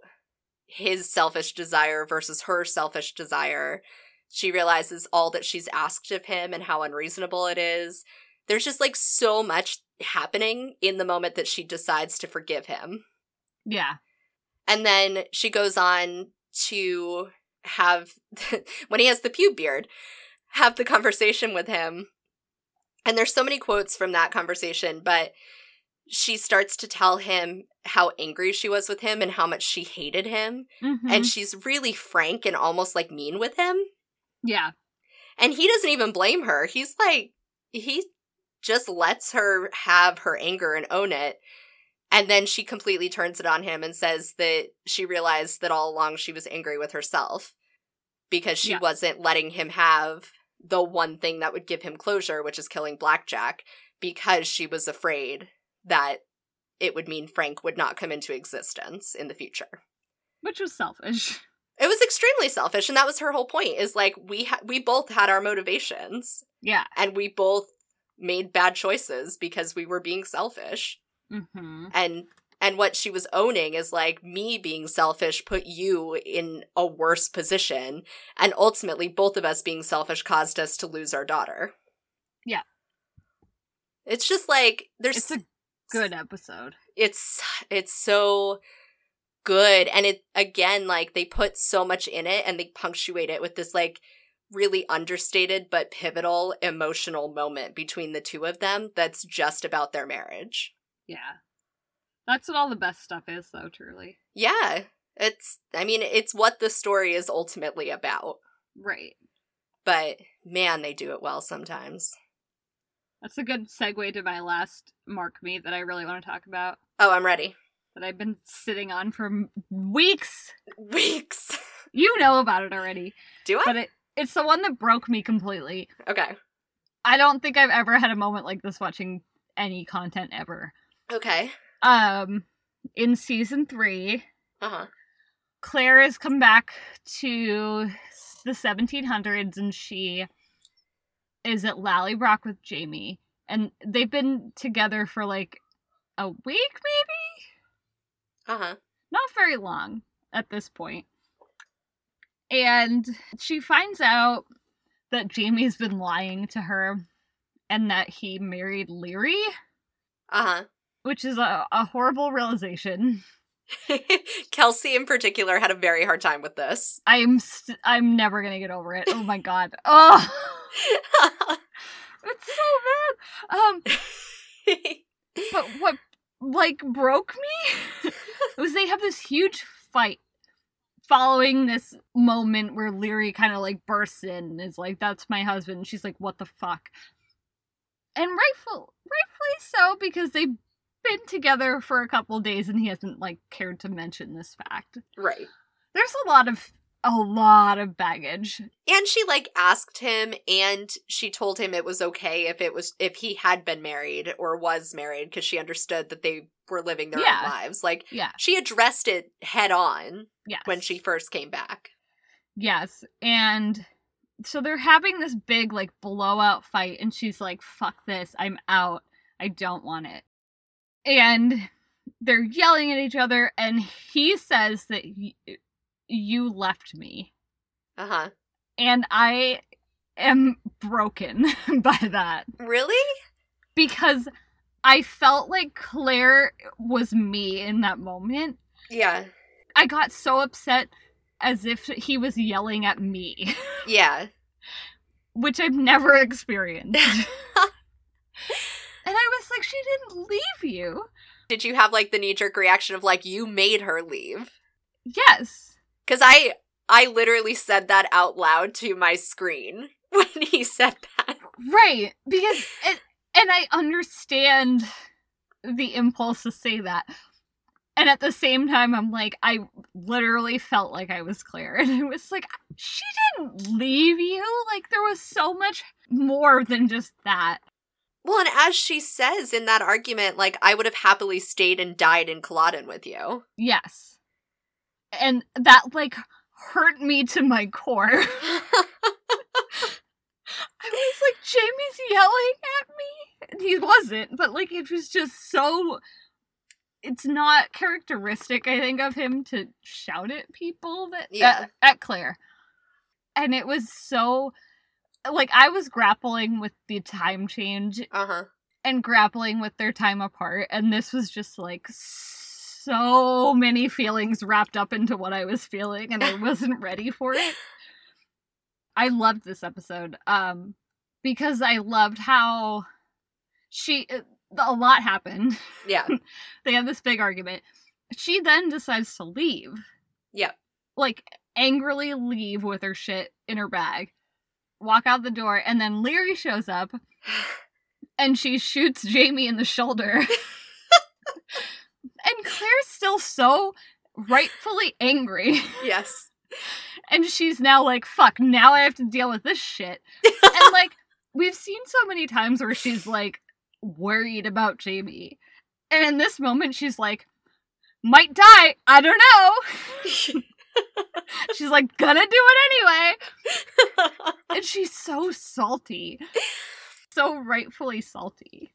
Speaker 2: his selfish desire versus her selfish desire. She realizes all that she's asked of him and how unreasonable it is there's just like so much happening in the moment that she decides to forgive him.
Speaker 3: Yeah.
Speaker 2: And then she goes on to have, when he has the pube beard, have the conversation with him. And there's so many quotes from that conversation, but she starts to tell him how angry she was with him and how much she hated him.
Speaker 3: Mhm.
Speaker 2: And she's really frank and almost like mean with him.
Speaker 3: yeah.
Speaker 2: And he doesn't even blame her. He's like, he just lets her have her anger and own it. And then she completely turns it on him and says that she realized that all along she was angry with herself because she
Speaker 3: Yeah.
Speaker 2: wasn't letting him have the one thing that would give him closure, which is killing Blackjack, because she was afraid that it would mean Frank would not come into existence in the future.
Speaker 3: Which was selfish.
Speaker 2: It was extremely selfish, and that was her whole point. Is like we ha- we both had our motivations,
Speaker 3: Yeah.
Speaker 2: and we both made bad choices because we were being selfish.
Speaker 3: Mm-hmm.
Speaker 2: And and what she was owning is like me being selfish put you in a worse position, and ultimately both of us being selfish caused us to lose our daughter.
Speaker 3: Yeah.
Speaker 2: it's just like there's
Speaker 3: It's a good episode.
Speaker 2: it's it's so good and it again like they put so much in it and they punctuate it with this like really understated but pivotal emotional moment between the two of them that's just about their marriage
Speaker 3: Yeah. That's what all the best stuff is, though, truly.
Speaker 2: yeah it's i mean it's what the story is ultimately about
Speaker 3: Right.
Speaker 2: but man they do it well sometimes
Speaker 3: That's a good segue to my last mark meet that I really want to talk about.
Speaker 2: oh i'm ready
Speaker 3: That I've been sitting on for weeks.
Speaker 2: weeks
Speaker 3: You know about it already.
Speaker 2: do i
Speaker 3: But it, it's the one that broke me completely.
Speaker 2: okay
Speaker 3: I don't think I've ever had a moment like this watching any content ever.
Speaker 2: Okay
Speaker 3: Um, in season three,
Speaker 2: uh-huh
Speaker 3: Claire has come back to the 1700s and she is at Lallybroch with Jamie. And they've been together for like a week, maybe?
Speaker 2: uh-huh
Speaker 3: Not very long at this point. And she finds out that Jamie's been lying to her and that he married Laoghaire,
Speaker 2: uh-huh
Speaker 3: which is a, a horrible realization.
Speaker 2: Kelsey in particular had a very hard time with this.
Speaker 3: I'm st- I'm never gonna get over it. Oh my god. Oh, it's so bad. Um, but what like broke me was they have this huge fight following this moment where Laoghaire kind of like bursts in and is like, "That's my husband." And she's like, "What the fuck?" And rightful, rightfully so because they've been together for a couple days and he hasn't like cared to mention this fact.
Speaker 2: right.
Speaker 3: There's a lot of a lot of baggage.
Speaker 2: And she like asked him and she told him it was okay if it was if he had been married or was married because she understood that they were living their
Speaker 3: Yeah.
Speaker 2: own lives. Like
Speaker 3: Yeah.
Speaker 2: she addressed it head on
Speaker 3: Yes.
Speaker 2: when she first came back.
Speaker 3: Yes, and so they're having this big like blowout fight, and she's like, "Fuck this! I'm out. I don't want it." And they're yelling at each other, and he says that y- you left me,
Speaker 2: Uh-huh.
Speaker 3: and I am broken by that
Speaker 2: Really?
Speaker 3: because I felt like Claire was me in that moment.
Speaker 2: Yeah.
Speaker 3: I got so upset as if he was yelling at me,
Speaker 2: Yeah.
Speaker 3: which I've never experienced. And I was like, she didn't leave you.
Speaker 2: Did you have like the knee jerk reaction of like you made her leave?
Speaker 3: Yes.
Speaker 2: Cuz I I literally said that out loud to my screen when he said that.
Speaker 3: Right. Because it, and I understand the impulse to say that. And at the same time, I'm like, I literally felt like I was Claire. And I was like, she didn't leave you. Like, there was so much more than just that.
Speaker 2: Well, and as she says in that argument, like I would have happily stayed and died in Culloden with you.
Speaker 3: Yes. And that, like, hurt me to my core. I was like, Jamie's yelling at me. And he wasn't, but like it was just so it's not characteristic, I think, of him to shout at people that
Speaker 2: Yeah.
Speaker 3: at, at Claire. And it was so like I was grappling with the time change
Speaker 2: uh-huh.
Speaker 3: and grappling with their time apart, and this was just like so many feelings wrapped up into what I was feeling, and I wasn't ready for it. I loved this episode um because I loved how she uh, a lot happened.
Speaker 2: Yeah.
Speaker 3: they had this big argument. She then decides to leave.
Speaker 2: Yep.
Speaker 3: Like angrily leave with her shit in her bag. Walk out the door and then Laoghaire shows up and she shoots Jamie in the shoulder. and Claire's still so rightfully angry.
Speaker 2: yes.
Speaker 3: And she's now like, fuck, now I have to deal with this shit. and like, we've seen so many times where she's like worried about Jamie. And in this moment, she's like, might die. I don't know. she's like, gonna do it anyway. And she's so salty. So rightfully salty.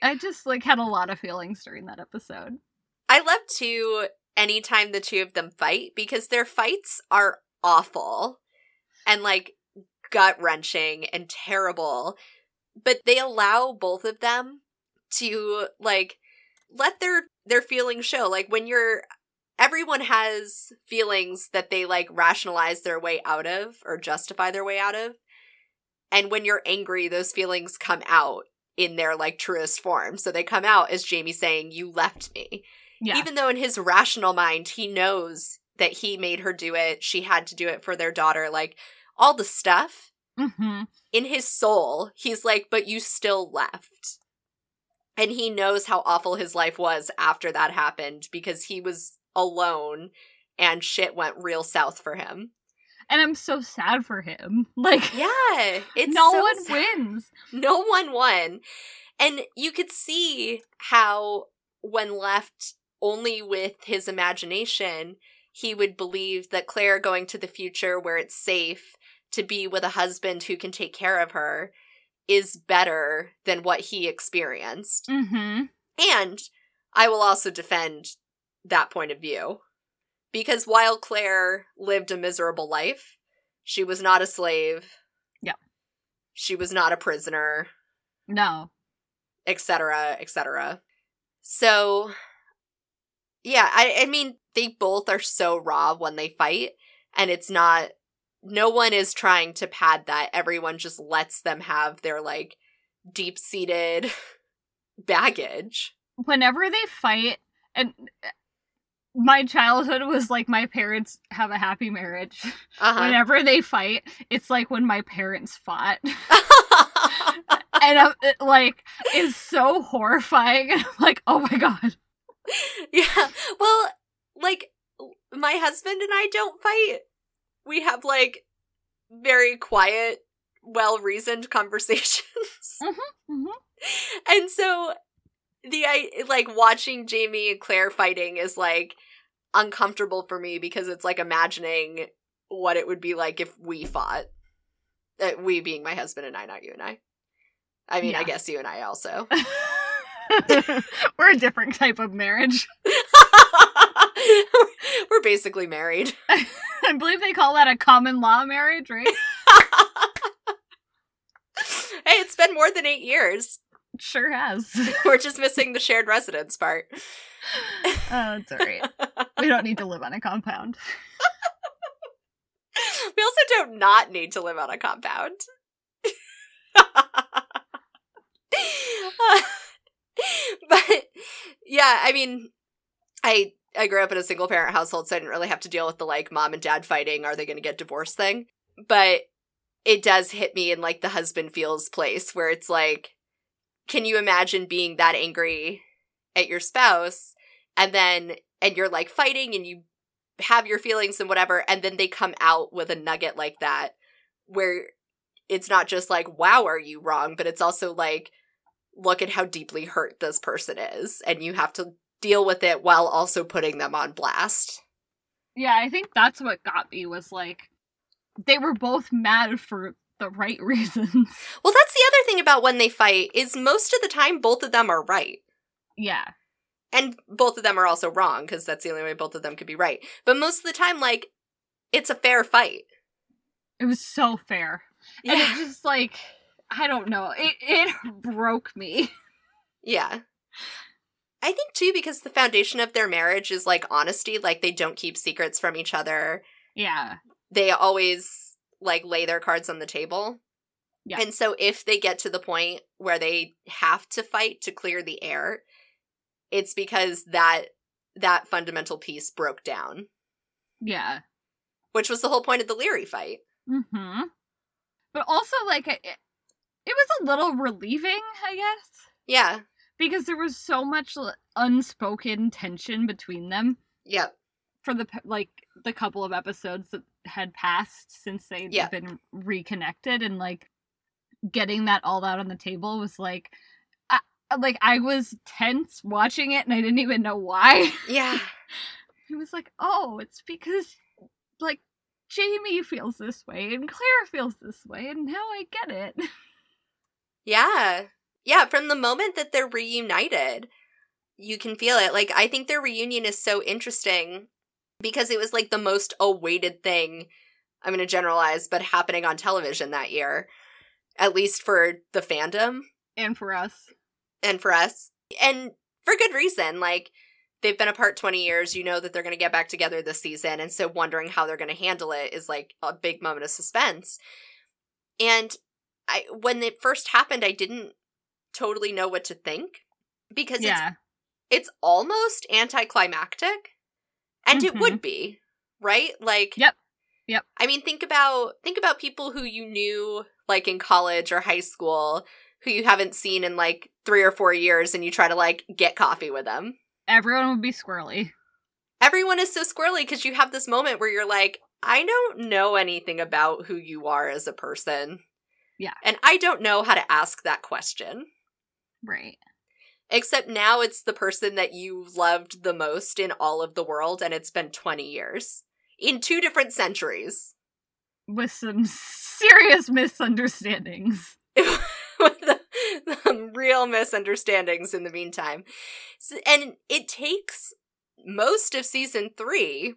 Speaker 3: I just like had a lot of feelings during that episode.
Speaker 2: I love to anytime the two of them fight because their fights are awful and like gut wrenching and terrible. But they allow both of them to like let their their feelings show. Like when you're everyone has feelings that they like rationalize their way out of or justify their way out of. And when you're angry, those feelings come out in their like truest form. So they come out as Jamie saying, You left me.
Speaker 3: Yeah.
Speaker 2: Even though in his rational mind he knows that he made her do it, she had to do it for their daughter, like all the stuff.
Speaker 3: mm-hmm.
Speaker 2: In his soul, he's like, But you still left. And he knows how awful his life was after that happened because he was alone and shit went real south for him.
Speaker 3: And I'm so sad for him. Like,
Speaker 2: Yeah, it's
Speaker 3: no
Speaker 2: so
Speaker 3: one
Speaker 2: sad.
Speaker 3: wins.
Speaker 2: No one won. And you could see how, when left only with his imagination, he would believe that Claire going to the future where it's safe to be with a husband who can take care of her is better than what he experienced.
Speaker 3: Mm-hmm.
Speaker 2: And I will also defend that point of view. Because while Claire lived a miserable life, she was not a slave.
Speaker 3: Yeah.
Speaker 2: She was not a prisoner,
Speaker 3: No.
Speaker 2: etc., etc. So, yeah, I, I mean, they both are so raw when they fight, and it's not, no one is trying to pad that. Everyone just lets them have their, like, deep seated baggage.
Speaker 3: Whenever they fight, and my childhood was like my parents have a happy marriage.
Speaker 2: Uh
Speaker 3: Whenever they fight, it's like when my parents fought. and uh, it, like is so horrifying. I'm like, oh my god.
Speaker 2: yeah. Well, like my husband and I don't fight. We have like very quiet, well-reasoned conversations.
Speaker 3: hmm
Speaker 2: and so the I like watching Jamie and Claire fighting is like uncomfortable for me because it's like imagining what it would be like if we fought. Uh, we being my husband and I, not you and I. I mean, I guess you and I also.
Speaker 3: We're a different type of marriage.
Speaker 2: We're basically married.
Speaker 3: I believe they call that a common law marriage, right?
Speaker 2: hey, it's been more than eight years.
Speaker 3: Sure has.
Speaker 2: We're just missing the shared residence part.
Speaker 3: Oh, it's alright. We don't need to live on a compound.
Speaker 2: We also don't not need to live on a compound. but yeah, I mean, I I grew up in a single parent household, so I didn't really have to deal with the like mom and dad fighting, are they going to get divorced thing. But it does hit me in like the husband feels place where it's like, can you imagine being that angry at your spouse and then and you're like fighting and you have your feelings and whatever, and then they come out with a nugget like that where it's not just like, wow, are you wrong? But it's also like, look at how deeply hurt this person is. And you have to deal with it while also putting them on blast.
Speaker 3: Yeah, I think that's what got me was like they were both mad for the right reasons.
Speaker 2: Well, that's the other thing about when they fight is most of the time both of them are right.
Speaker 3: Yeah.
Speaker 2: And both of them are also wrong because that's the only way both of them could be right. But most of the time like it's a fair fight.
Speaker 3: It was so fair. And it just like I don't know. It it broke me.
Speaker 2: Yeah. I think too because the foundation of their marriage is like honesty, like they don't keep secrets from each other.
Speaker 3: Yeah.
Speaker 2: They always like lay their cards on the table.
Speaker 3: Yeah.
Speaker 2: And so if they get to the point where they have to fight to clear the air, it's because that that fundamental piece broke down,
Speaker 3: Yeah.
Speaker 2: which was the whole point of the Laoghaire fight.
Speaker 3: Mhm. But also like it, it was a little relieving, I guess,
Speaker 2: Yeah.
Speaker 3: because there was so much unspoken tension between them
Speaker 2: Yep.
Speaker 3: For the like the couple of episodes that had passed since they'd
Speaker 2: Yeah.
Speaker 3: been reconnected and like getting that all out on the table was like I, like I was tense watching it and I didn't even know why.
Speaker 2: Yeah.
Speaker 3: it was like, "Oh, it's because like Jamie feels this way and Claire feels this way and now I get it."
Speaker 2: Yeah. Yeah, from the moment that they're reunited, you can feel it. Like I think their reunion is so interesting because it was like the most awaited thing. I'm going to generalize, but happening on television that year, at least for the fandom
Speaker 3: and for us.
Speaker 2: and for us. And for good reason. Like they've been apart 20 years, you know that they're going to get back together this season, and so wondering how they're going to handle it is like a big moment of suspense. And I when it first happened, I didn't totally know what to think because it's
Speaker 3: Yeah.
Speaker 2: it's almost anticlimactic. And it
Speaker 3: Mhm.
Speaker 2: would be, right? Like
Speaker 3: Yep. Yep.
Speaker 2: I mean, think about think about people who you knew like in college or high school who you haven't seen in like 3 or 4 years and you try to like get coffee with them.
Speaker 3: Everyone would be squirrely.
Speaker 2: Everyone is so squirrely because you have this moment where you're like, I don't know anything about who you are as a person.
Speaker 3: Yeah.
Speaker 2: And I don't know how to ask that question.
Speaker 3: Right.
Speaker 2: Except now it's the person that you loved the most in all of the world, and it's been 20 years. In two different centuries.
Speaker 3: With some serious misunderstandings.
Speaker 2: With the, the real misunderstandings in the meantime. S- And it takes most of season three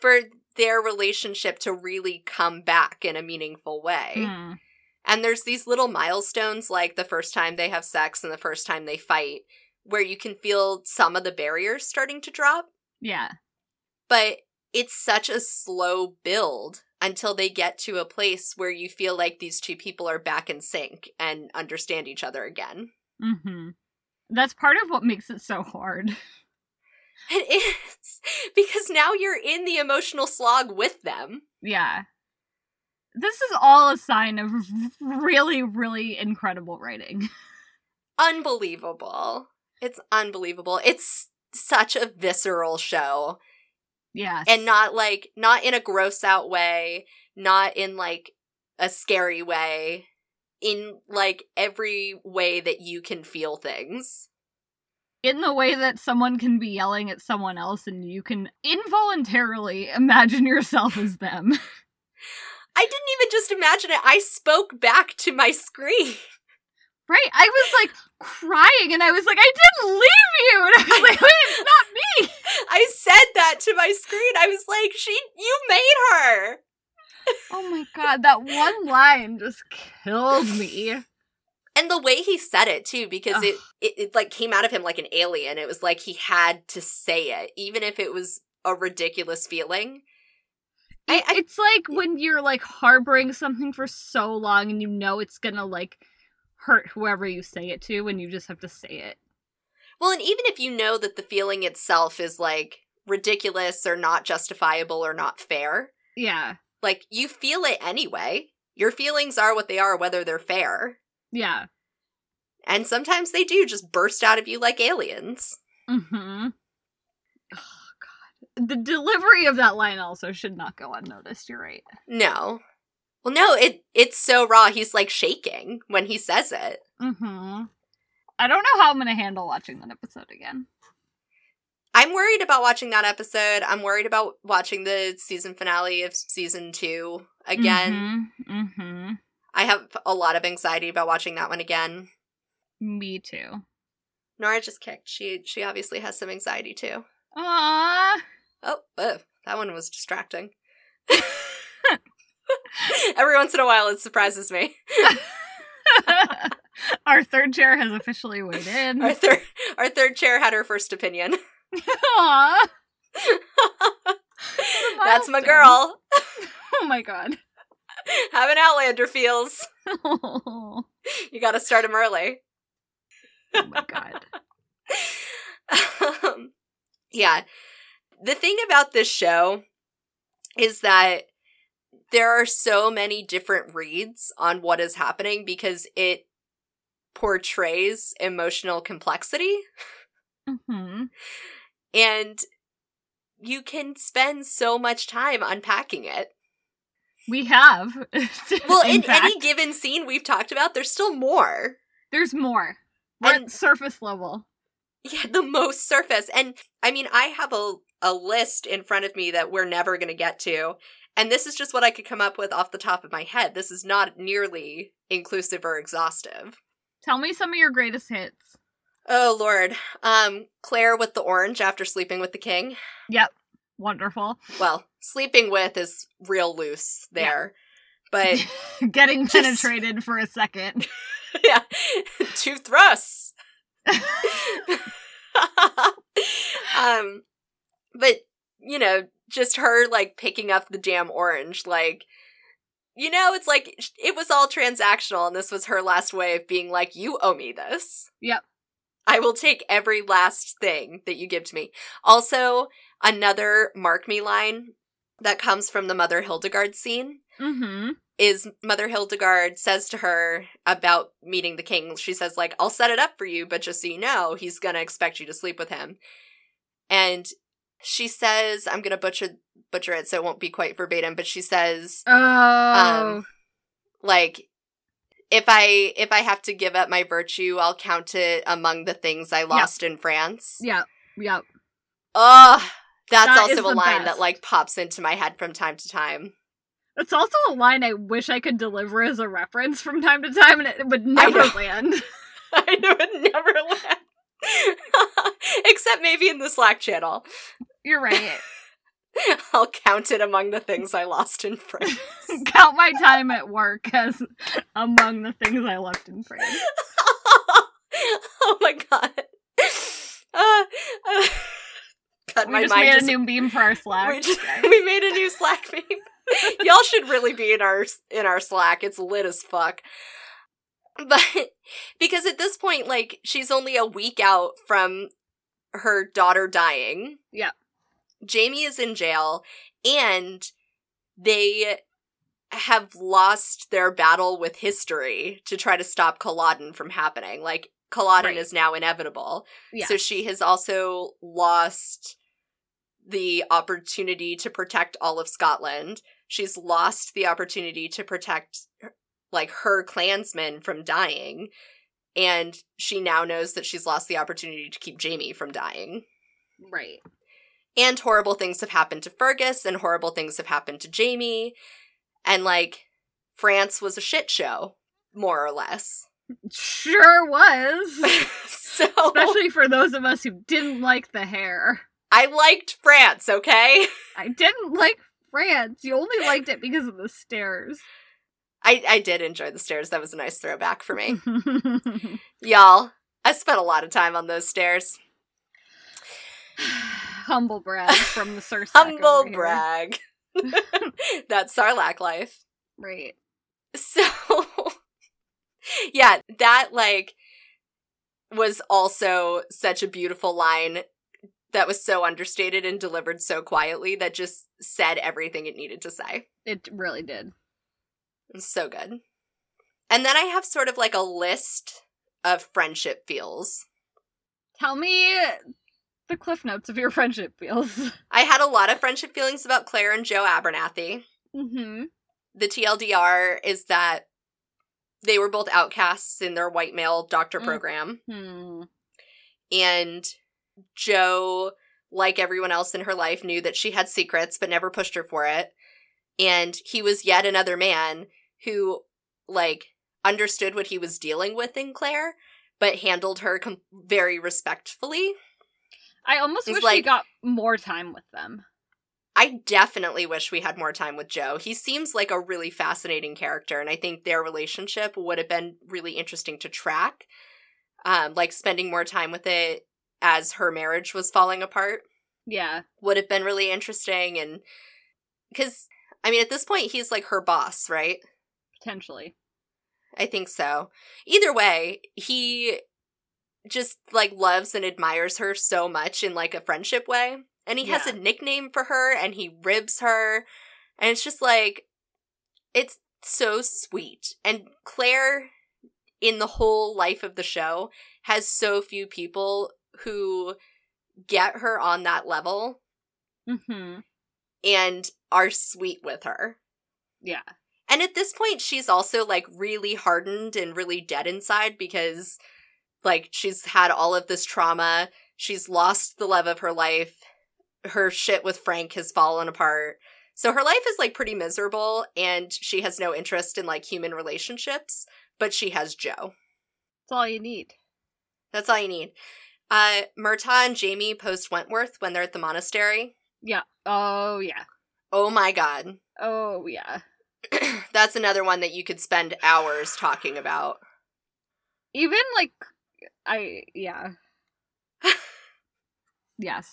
Speaker 2: for their relationship to really come back in a meaningful way.
Speaker 3: Hmm.
Speaker 2: And there's these little milestones, like the first time they have sex and the first time they fight, where you can feel some of the barriers starting to drop.
Speaker 3: Yeah.
Speaker 2: But it's such a slow build until they get to a place where you feel like these two people are back in sync and understand each other again.
Speaker 3: Mm-hmm. That's part of what makes it so hard.
Speaker 2: It is because now you're in the emotional slog with them.
Speaker 3: Yeah. This is all a sign of really, really incredible writing.
Speaker 2: Unbelievable. It's unbelievable. It's such a visceral show.
Speaker 3: Yeah.
Speaker 2: and not like not in a gross out way not in like a scary way in like every way that you can feel things
Speaker 3: in the way that someone can be yelling at someone else and you can involuntarily imagine yourself as them.
Speaker 2: i didn't even just imagine it i spoke back to my screen
Speaker 3: right? I was like crying and I was like, I didn't leave you. And I was like, wait, it's not me.
Speaker 2: i said that to my screen i was like she you made her
Speaker 3: Oh my god, that one line just killed me.
Speaker 2: and the way he said it too because it, it it like came out of him like an alien it was like he had to say it even if it was a ridiculous feeling I- I-
Speaker 3: it's like when you're like harboring something for so long and you know it's gonna like hurt whoever you say it to and you just have to say it.
Speaker 2: Well, and even if you know that the feeling itself is like ridiculous or not justifiable or not fair,
Speaker 3: Yeah.
Speaker 2: like you feel it anyway. Your feelings are what they are, whether they're fair.
Speaker 3: Yeah.
Speaker 2: And sometimes they do just burst out of you like aliens.
Speaker 3: Oh god. The delivery of that line also should not go unnoticed, you're right.
Speaker 2: No. Well, no, it it's so raw. He's like shaking when he says it.
Speaker 3: Mm-hmm. I don't know how I'm gonna handle watching that episode again.
Speaker 2: I'm worried about watching that episode. I'm worried about watching the season finale of season two again.
Speaker 3: Mm-hmm. mm-hmm.
Speaker 2: I have a lot of anxiety about watching that one again.
Speaker 3: Me too.
Speaker 2: Nora just kicked. She she obviously has some anxiety too.
Speaker 3: Aww.
Speaker 2: Oh, that one was distracting. Every once in a while, it surprises me.
Speaker 3: Our third chair has officially weighed in.
Speaker 2: Our third, our third chair had her first opinion.
Speaker 3: Aww.
Speaker 2: That's my girl.
Speaker 3: Oh my god.
Speaker 2: Having Outlander feels.
Speaker 3: oh
Speaker 2: You got to start them early.
Speaker 3: Oh my god.
Speaker 2: um, yeah. The thing about this show is that there are so many different reads on what is happening because it portrays emotional complexity
Speaker 3: hmm
Speaker 2: and you can spend so much time unpacking it.
Speaker 3: We have.
Speaker 2: Well, in,
Speaker 3: fact,
Speaker 2: any given scene we've talked about, there's still more.
Speaker 3: there's more. We're
Speaker 2: And-
Speaker 3: at surface level.
Speaker 2: Yeah, the most surface. And I mean, I have a a list in front of me that we're never going to get to. And this is just what I could come up with off the top of my head. This is not nearly inclusive or exhaustive.
Speaker 3: Tell me some of your greatest hits.
Speaker 2: Oh lord. Um Claire with the orange after sleeping with the king.
Speaker 3: Yep. Wonderful.
Speaker 2: Well, sleeping with is real loose there. But
Speaker 3: Getting
Speaker 2: Just-
Speaker 3: penetrated for a second.
Speaker 2: yeah, two thrusts. um, but you know, just her like picking up the damn orange, like you know, it's like it was all transactional, and this was her last way of being like, "You owe me this."
Speaker 3: Yep.
Speaker 2: I will take every last thing that you give to me. Also, another mark me line that comes from the Mother Hildegard scene
Speaker 3: Mm-hmm.
Speaker 2: is Mother Hildegard says to her about meeting the king. She says, like, I'll set it up for you, but just so you know, he's gonna expect you to sleep with him. And she says, I'm gonna butcher butcher it so it won't be quite verbatim, but she says,
Speaker 3: Oh.
Speaker 2: Um, like, if I if I have to give up my virtue, I'll count it among the things I lost in France.
Speaker 3: yeah yeah
Speaker 2: Ugh. That's
Speaker 3: That
Speaker 2: also a line
Speaker 3: best.
Speaker 2: that like pops into my head from time to time.
Speaker 3: It's also a line I wish I could deliver as a reference from time to time, and it would never land.
Speaker 2: I it never land. Except maybe in the Slack channel.
Speaker 3: You're right.
Speaker 2: I'll count it among the things I lost in France.
Speaker 3: Count my time at work as among the things I left in France.
Speaker 2: oh my god. Uh, uh, God,
Speaker 3: We
Speaker 2: my
Speaker 3: just
Speaker 2: mind
Speaker 3: made
Speaker 2: just,
Speaker 3: a new meme for our Slack.
Speaker 2: we, just we made a new Slack meme. Y'all should really be in our in our Slack. It's lit as fuck. But because at this point, like, she's only a week out from her daughter dying.
Speaker 3: Yeah.
Speaker 2: Jamie is in jail, and they have lost their battle with history to try to stop Culloden from happening. Like, Culloden
Speaker 3: Right.
Speaker 2: is now inevitable.
Speaker 3: Yeah.
Speaker 2: So she has also lost the opportunity to protect all of Scotland. She's lost the opportunity to protect like her clansmen from dying. And she now knows that she's lost the opportunity to keep Jamie from dying.
Speaker 3: right.
Speaker 2: And horrible things have happened to Fergus and horrible things have happened to Jamie. And like France was a shit show, more or less.
Speaker 3: Sure was.
Speaker 2: so
Speaker 3: Especially for those of us who didn't like the hair.
Speaker 2: I liked France, okay?
Speaker 3: I didn't like France. You only liked it because of the stairs.
Speaker 2: I, I did enjoy the stairs. That was a nice throwback for me. Y'all, I spent a lot of time on those stairs.
Speaker 3: Humble brag from the Sir
Speaker 2: Humble brag. That's Sarlacc life.
Speaker 3: Right.
Speaker 2: So, yeah, that like was also such a beautiful line that was so understated and delivered so quietly that just said everything it needed to say.
Speaker 3: It really did.
Speaker 2: It was so good. And then I have sort of like a list of friendship feels.
Speaker 3: Tell me the cliff notes of your friendship feels.
Speaker 2: I had a lot of friendship feelings about Claire and Joe Abernathy.
Speaker 3: Mm-hmm.
Speaker 2: The TLDR is that they were both outcasts in their white male doctor
Speaker 3: Mm.
Speaker 2: program.
Speaker 3: Hmm.
Speaker 2: And Joe, like everyone else in her life, knew that she had secrets but never pushed her for it. And he was yet another man who, like, understood what he was dealing with in Claire, but handled her com- very respectfully.
Speaker 3: I almost
Speaker 2: He's
Speaker 3: wish we got more time with them.
Speaker 2: I definitely wish we had more time with Joe. He seems like a really fascinating character, and I think their relationship would have been really interesting to track. Um, like spending more time with it as her marriage was falling apart.
Speaker 3: Yeah.
Speaker 2: would have been really interesting and because i mean at this point he's like her boss right
Speaker 3: Potentially.
Speaker 2: i think so either way he just like loves and admires her so much in like a friendship way and he has a nickname for her and he ribs her and it's just like it's so sweet and claire in the whole life of the show has so few people who get her on that level
Speaker 3: Mm-hmm.
Speaker 2: and are sweet with her.
Speaker 3: Yeah.
Speaker 2: And at this point, she's also like really hardened and really dead inside because, like, she's had all of this trauma. She's lost the love of her life. Her shit with Frank has fallen apart. So her life is like pretty miserable and she has no interest in like human relationships, but she has Joe.
Speaker 3: That's all you need.
Speaker 2: That's all you need. Uh, Murtagh and Jamie post Wentworth when they're at the monastery.
Speaker 3: Yeah. Oh yeah.
Speaker 2: Oh my god.
Speaker 3: Oh yeah.
Speaker 2: That's another one that you could spend hours talking about.
Speaker 3: Even like I yeah. yes.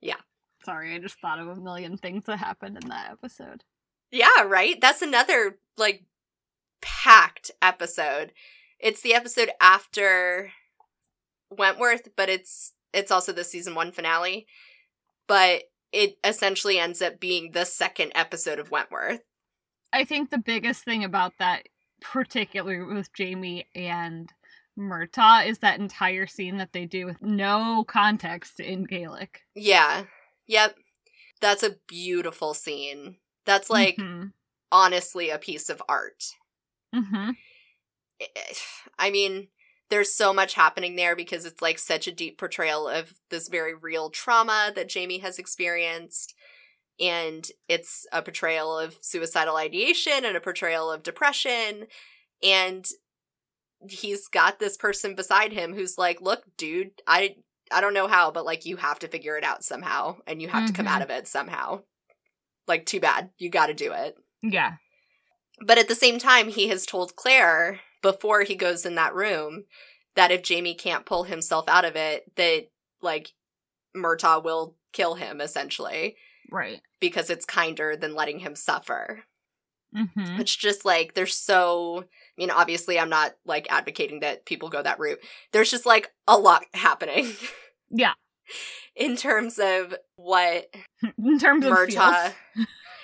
Speaker 2: Yeah.
Speaker 3: Sorry, I just thought of a million things that happened in that episode.
Speaker 2: Yeah, right? That's another like packed episode. It's the episode after Wentworth, but it's it's also the season 1 finale. But it essentially ends up being the second episode of Wentworth.
Speaker 3: I think the biggest thing about that, particularly with Jamie and Murtagh, is that entire scene that they do with no context in Gaelic.
Speaker 2: Yeah. Yep. That's a beautiful scene. That's like
Speaker 3: Mhm.
Speaker 2: honestly a piece of art.
Speaker 3: Mhm.
Speaker 2: I mean, there's so much happening there because it's like such a deep portrayal of this very real trauma that Jamie has experienced. And it's a portrayal of suicidal ideation and a portrayal of depression. And he's got this person beside him who's like, look, dude, I I don't know how, but like you have to figure it out somehow and you have to come out mm-hmm. of it somehow. Like, too bad. You gotta do it.
Speaker 3: Yeah.
Speaker 2: But at the same time, he has told Claire before he goes in that room that if Jamie can't pull himself out of it, that like Murtagh will kill him essentially
Speaker 3: Right.
Speaker 2: because it's kinder than letting him suffer.
Speaker 3: Mhm.
Speaker 2: It's just like there's so I mean, obviously I'm not like advocating that people go that route. There's just like a lot happening
Speaker 3: Yeah.
Speaker 2: in terms of what
Speaker 3: In terms of feels.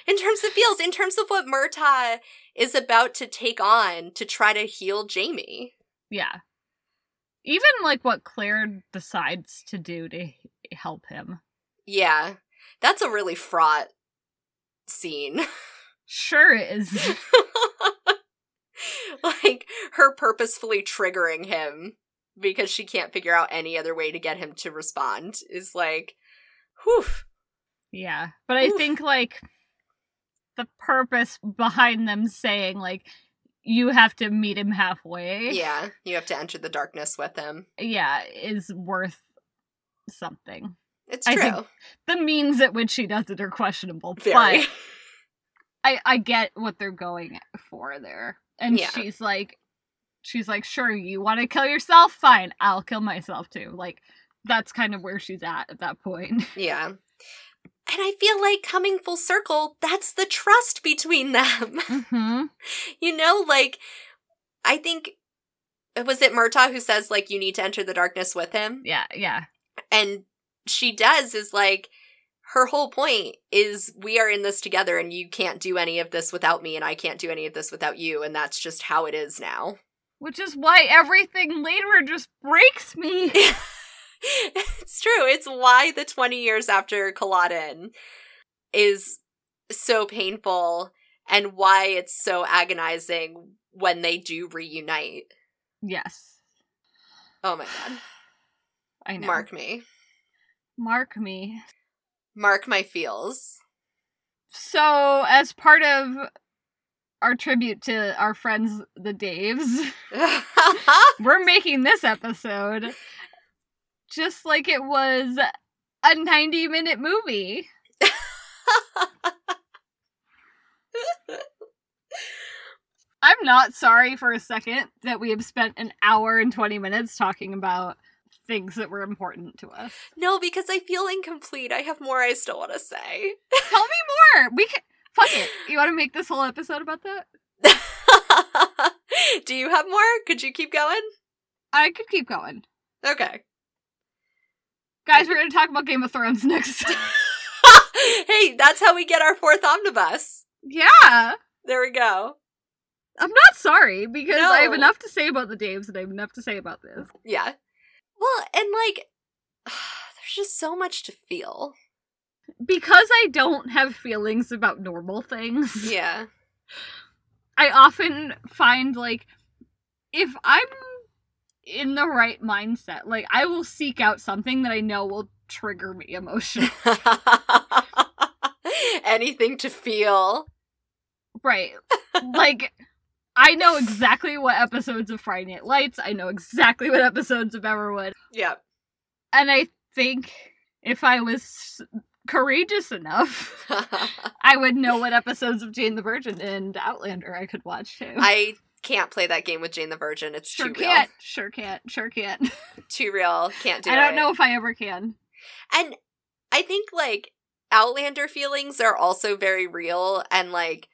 Speaker 2: In terms of feels, in terms of what Murtagh is about to take on to try to heal Jamie.
Speaker 3: Yeah. Even like what Claire decides to do to help him.
Speaker 2: Yeah. That's a really fraught scene.
Speaker 3: Sure is.
Speaker 2: like her purposefully triggering him because she can't figure out any other way to get him to respond is like whew.
Speaker 3: Yeah. But I
Speaker 2: Oof.
Speaker 3: think like the purpose behind them saying like you have to meet him halfway.
Speaker 2: Yeah, you have to enter the darkness with him.
Speaker 3: Yeah, is worth something.
Speaker 2: It's true.
Speaker 3: The means at which she does it are questionable,
Speaker 2: Very.
Speaker 3: but I I get what they're going for there. And
Speaker 2: Yeah.
Speaker 3: she's like she's like, "Sure, you want to kill yourself? Fine, I'll kill myself too." Like that's kind of where she's at at that point.
Speaker 2: Yeah. And I feel like coming full circle, that's the trust between them.
Speaker 3: hmm
Speaker 2: you know, like, I think, was it Murtagh who says, like, you need to enter the darkness with him?
Speaker 3: Yeah, yeah.
Speaker 2: And she does, is like, her whole point is we are in this together and you can't do any of this without me and I can't do any of this without you. And that's just how it is now.
Speaker 3: Which is why everything later just breaks me.
Speaker 2: it's true. It's why the 20 years after Culloden is so painful and why it's so agonizing when they do reunite.
Speaker 3: yes.
Speaker 2: Oh my god.
Speaker 3: I know.
Speaker 2: Mark me.
Speaker 3: Mark me.
Speaker 2: Mark my feels.
Speaker 3: So, as part of our tribute to our friends, the Daves, we're making this episode just like it was a 90 minute movie. I'm not sorry for a second that we have spent an hour and 20 minutes talking about things that were important to us.
Speaker 2: no, because I feel incomplete. I have more I still want to say.
Speaker 3: Tell me more. We can fuck it. You want to make this whole episode about that?
Speaker 2: do you have more? Could you keep going?
Speaker 3: I could keep going.
Speaker 2: Okay.
Speaker 3: Guys, we're going to talk about Game of Thrones next.
Speaker 2: hey, that's how we get our fourth omnibus.
Speaker 3: yeah.
Speaker 2: There we go.
Speaker 3: I'm not sorry because I have enough to say about the Daves and I have enough to say about this.
Speaker 2: Yeah. Well, and like, there's just so much to feel.
Speaker 3: Because I don't have feelings about normal things,
Speaker 2: Yeah.
Speaker 3: I often find like if I'm in the right mindset, like I will seek out something that I know will trigger me emotionally.
Speaker 2: Anything to feel.
Speaker 3: right. Like I know exactly what episodes of Friday Night Lights, I know exactly what episodes of Everwood.
Speaker 2: Yeah.
Speaker 3: And I think if I was courageous enough, I would know what episodes of Jane the Virgin and Outlander I could watch too.
Speaker 2: I can't play that game with Jane the Virgin. It's
Speaker 3: sure
Speaker 2: too
Speaker 3: can't. Sure can't. Sure can't.
Speaker 2: real. Too real. Can't do
Speaker 3: I
Speaker 2: it.
Speaker 3: don't know if I ever can.
Speaker 2: And I think like Outlander feelings are also very real and like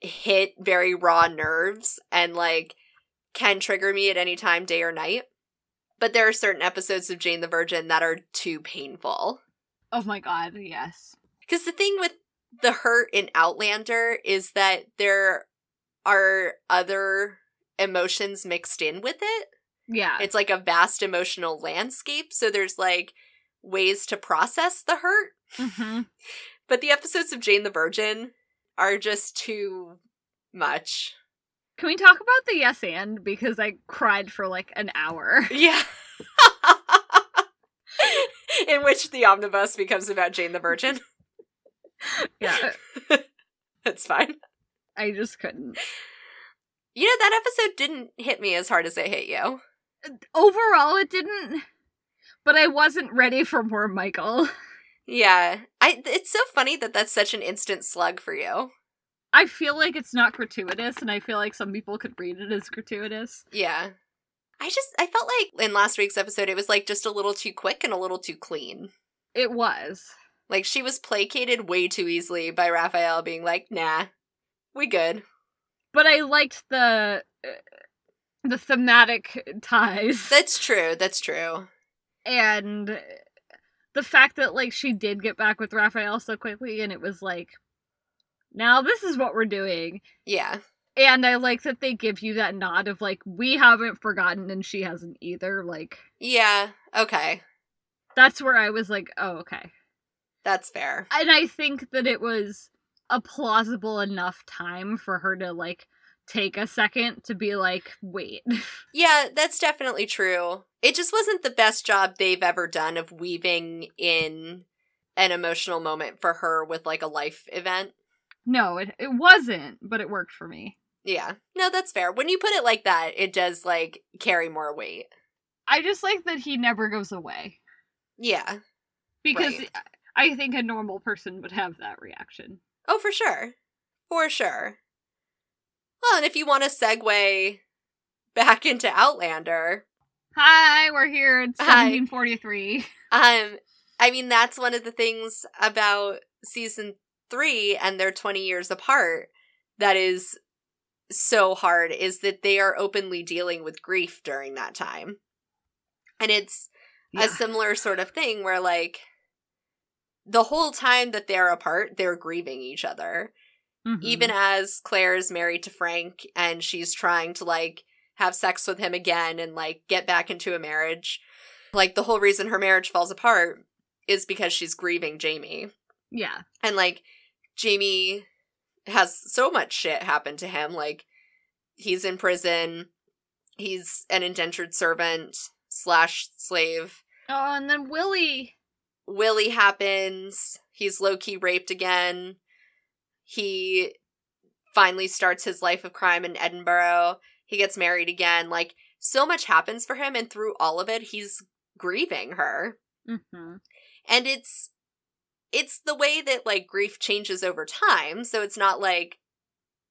Speaker 2: hit very raw nerves and like can trigger me at any time, day or night. But there are certain episodes of Jane the Virgin that are too painful.
Speaker 3: Oh my god, yes.
Speaker 2: Because the thing with the hurt in Outlander is that there are other emotions mixed in with it.
Speaker 3: Yeah.
Speaker 2: It's like a vast emotional landscape. So there's like ways to process the hurt.
Speaker 3: hmm
Speaker 2: But the episodes of Jane the Virgin are just too much.
Speaker 3: Can we talk about the yes and? Because I cried for like an hour.
Speaker 2: Yeah. In which the omnibus becomes about Jane the Virgin.
Speaker 3: yeah.
Speaker 2: That's fine.
Speaker 3: I just couldn't.
Speaker 2: You know, that episode didn't hit me as hard as it hit you.
Speaker 3: Overall, it didn't. But I wasn't ready for more Michael.
Speaker 2: Yeah. I it's so funny that that's such an instant slug for you.
Speaker 3: I feel like it's not gratuitous, and I feel like some people could read it as gratuitous.
Speaker 2: Yeah. I just I felt like in last week's episode it was like just a little too quick and a little too clean.
Speaker 3: It was.
Speaker 2: Like she was placated way too easily by Raphael being like, "Nah, we good."
Speaker 3: But I liked the uh, the thematic ties
Speaker 2: That's true. That's true.
Speaker 3: and the fact that like she did get back with Raphael so quickly, and it was like, now this is what we're doing.
Speaker 2: Yeah.
Speaker 3: And I like that they give you that nod of like we haven't forgotten and she hasn't either. Like
Speaker 2: Yeah. Okay.
Speaker 3: that's where I was like, oh okay.
Speaker 2: That's fair.
Speaker 3: And I think that it was a plausible enough time for her to like take a second to be like, wait.
Speaker 2: Yeah, that's definitely true. It just wasn't the best job they've ever done of weaving in an emotional moment for her with like a life event.
Speaker 3: no, it it wasn't, but it worked for me.
Speaker 2: Yeah. No, that's fair. When you put it like that, it does like carry more weight.
Speaker 3: I just like that he never goes away
Speaker 2: Yeah.
Speaker 3: because
Speaker 2: Right.
Speaker 3: I think a normal person would have that reaction.
Speaker 2: Oh, for sure. For sure. Well, and if you want to segue back into Outlander,
Speaker 3: Hi, we're here. It's
Speaker 2: Hi.
Speaker 3: 1743.
Speaker 2: um, I mean, that's one of the things about season three and they're 20 years apart that is so hard is that they are openly dealing with grief during that time. And it's
Speaker 3: Yeah.
Speaker 2: a similar sort of thing where, like, the whole time that they're apart, they're grieving each other.
Speaker 3: Mhm.
Speaker 2: Even as Claire is married to Frank and she's trying to, like, have sex with him again and, like, get back into a marriage. Like, the whole reason her marriage falls apart is because she's grieving Jamie.
Speaker 3: yeah.
Speaker 2: And like Jamie has so much shit happen to him. Like he's in prison. He's an indentured servant slash slave.
Speaker 3: Oh, and then Willie.
Speaker 2: Willie happens. He's low key raped again. He finally starts his life of crime in Edinburgh. He gets married again. Like so much happens for him, and through all of it, he's grieving her.
Speaker 3: hmm
Speaker 2: and it's it's the way that like grief changes over time so it's not like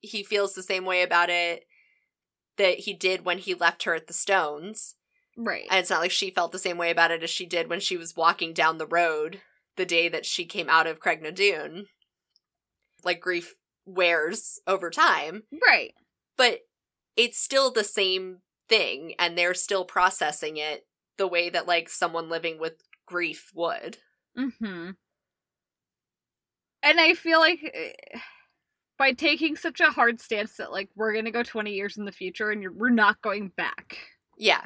Speaker 2: he feels the same way about it that he did when he left her at the stones
Speaker 3: Right.
Speaker 2: and it's not like she felt the same way about it as she did when she was walking down the road the day that she came out of Craigh. Like grief wears over time.
Speaker 3: Right.
Speaker 2: but it's still the same thing and they're still processing it the way that like someone living with grief would.
Speaker 3: Hmm And I feel like eh, by taking such a hard stance that like we're gonna go twenty years in the future and you're, we're not going back.
Speaker 2: Yeah.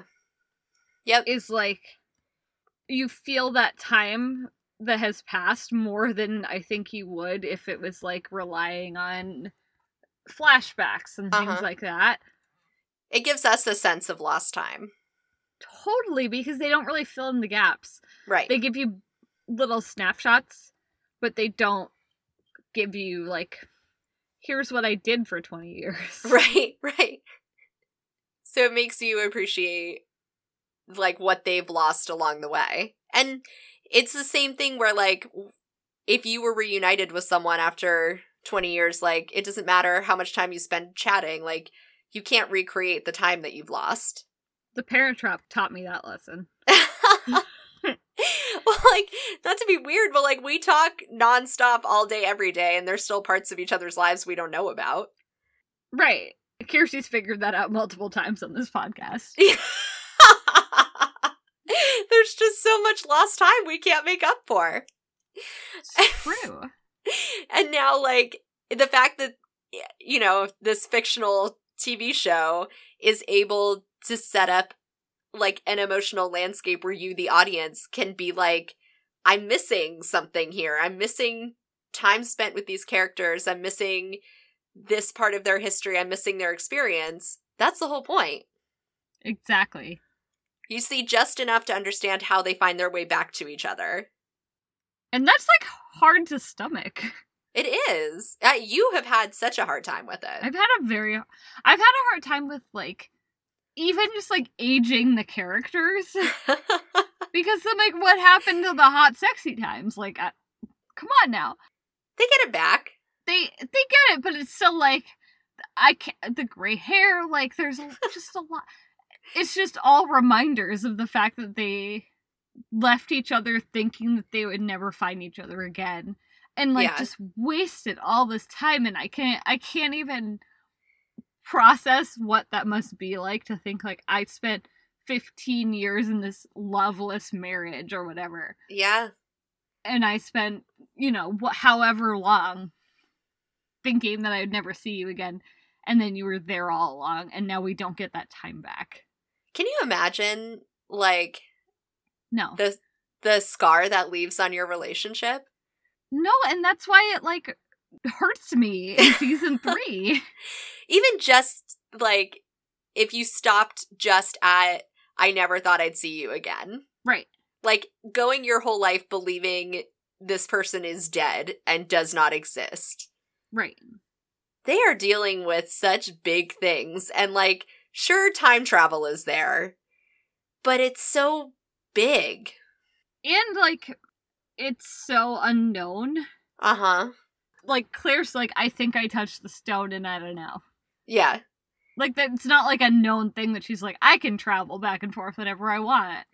Speaker 2: Yep.
Speaker 3: Is like you feel that time that has passed more than I think you would if it was like relying on flashbacks and things
Speaker 2: Uh-huh.
Speaker 3: like that.
Speaker 2: It gives us a sense of lost time.
Speaker 3: Totally, because they don't really fill in the gaps.
Speaker 2: Right.
Speaker 3: They give you little snapshots, but they don't give you like here's what I did for 20 years.
Speaker 2: right, right. So it makes you appreciate like what they've lost along the way. And it's the same thing where like if you were reunited with someone after 20 years like it doesn't matter how much time you spend chatting like you can't recreate the time that you've lost.
Speaker 3: The Parent Trap taught me that lesson.
Speaker 2: well, like, not to be weird, but like, we talk nonstop all day, every day, and there's still parts of each other's lives we don't know about.
Speaker 3: Right. Kiersey's figured that out multiple times on this podcast.
Speaker 2: there's just so much lost time we can't make up for.
Speaker 3: It's true.
Speaker 2: And now, like, the fact that, you know, this fictional TV show is able to set up like an emotional landscape where you, the audience, can be like, I'm missing something here. I'm missing time spent with these characters. I'm missing this part of their history. I'm missing their experience. That's the whole point.
Speaker 3: Exactly.
Speaker 2: You see just enough to understand how they find their way back to each other.
Speaker 3: And that's like hard to stomach.
Speaker 2: It is. Uh, you have had such a hard time with it.
Speaker 3: I've had a very I've had a hard time with like even just like aging the characters because I'm like what happened to the hot sexy times like I, come on now.
Speaker 2: they get it back.
Speaker 3: They they get it but it's still like I can't the gray hair like there's just a lot it's just all reminders of the fact that they left each other thinking that they would never find each other again and like
Speaker 2: Yeah.
Speaker 3: just wasted all this time and I can't I can't even process what that must be like to think like I spent 15 years in this loveless marriage or whatever
Speaker 2: Yeah.
Speaker 3: and I spent you know wh- however long thinking that I'd never see you again and then you were there all along and now we don't get that time back
Speaker 2: Can you imagine like
Speaker 3: no
Speaker 2: the the scar that leaves on your relationship?
Speaker 3: no and that's why it like hurts me in season 3
Speaker 2: Even just like if you stopped just at I never thought I'd see you again.
Speaker 3: right
Speaker 2: Like going your whole life believing this person is dead and does not exist.
Speaker 3: right
Speaker 2: They are dealing with such big things and like sure time travel is there, but it's so big.
Speaker 3: and like it's so unknown
Speaker 2: Uh-huh.
Speaker 3: like Claire's like I think I touched the stone and I don't know
Speaker 2: Yeah.
Speaker 3: like that it's not like a known thing that she's like I can travel back and forth whenever I want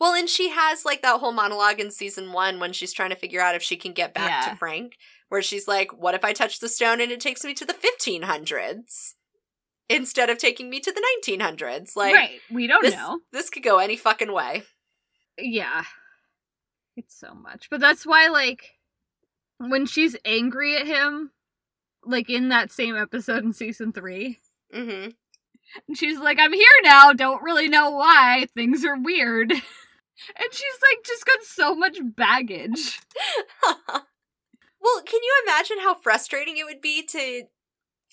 Speaker 2: Well, and she has like that whole monologue in season one when she's trying to figure out if she can get back
Speaker 3: Yeah.
Speaker 2: to Frank, where she's like, What if I touch the stone and it takes me to the 1500s instead of taking me to the 1900s? Like,
Speaker 3: right. We don't
Speaker 2: this,
Speaker 3: know.
Speaker 2: this could go any fucking way.
Speaker 3: Yeah. It's so much. But that's why, like, when she's angry at him, like in that same episode in season three,
Speaker 2: hmm
Speaker 3: and she's like, I'm here now, don't really know why, things are weird. And she's like, just got so much baggage.
Speaker 2: well, can you imagine how frustrating it would be to,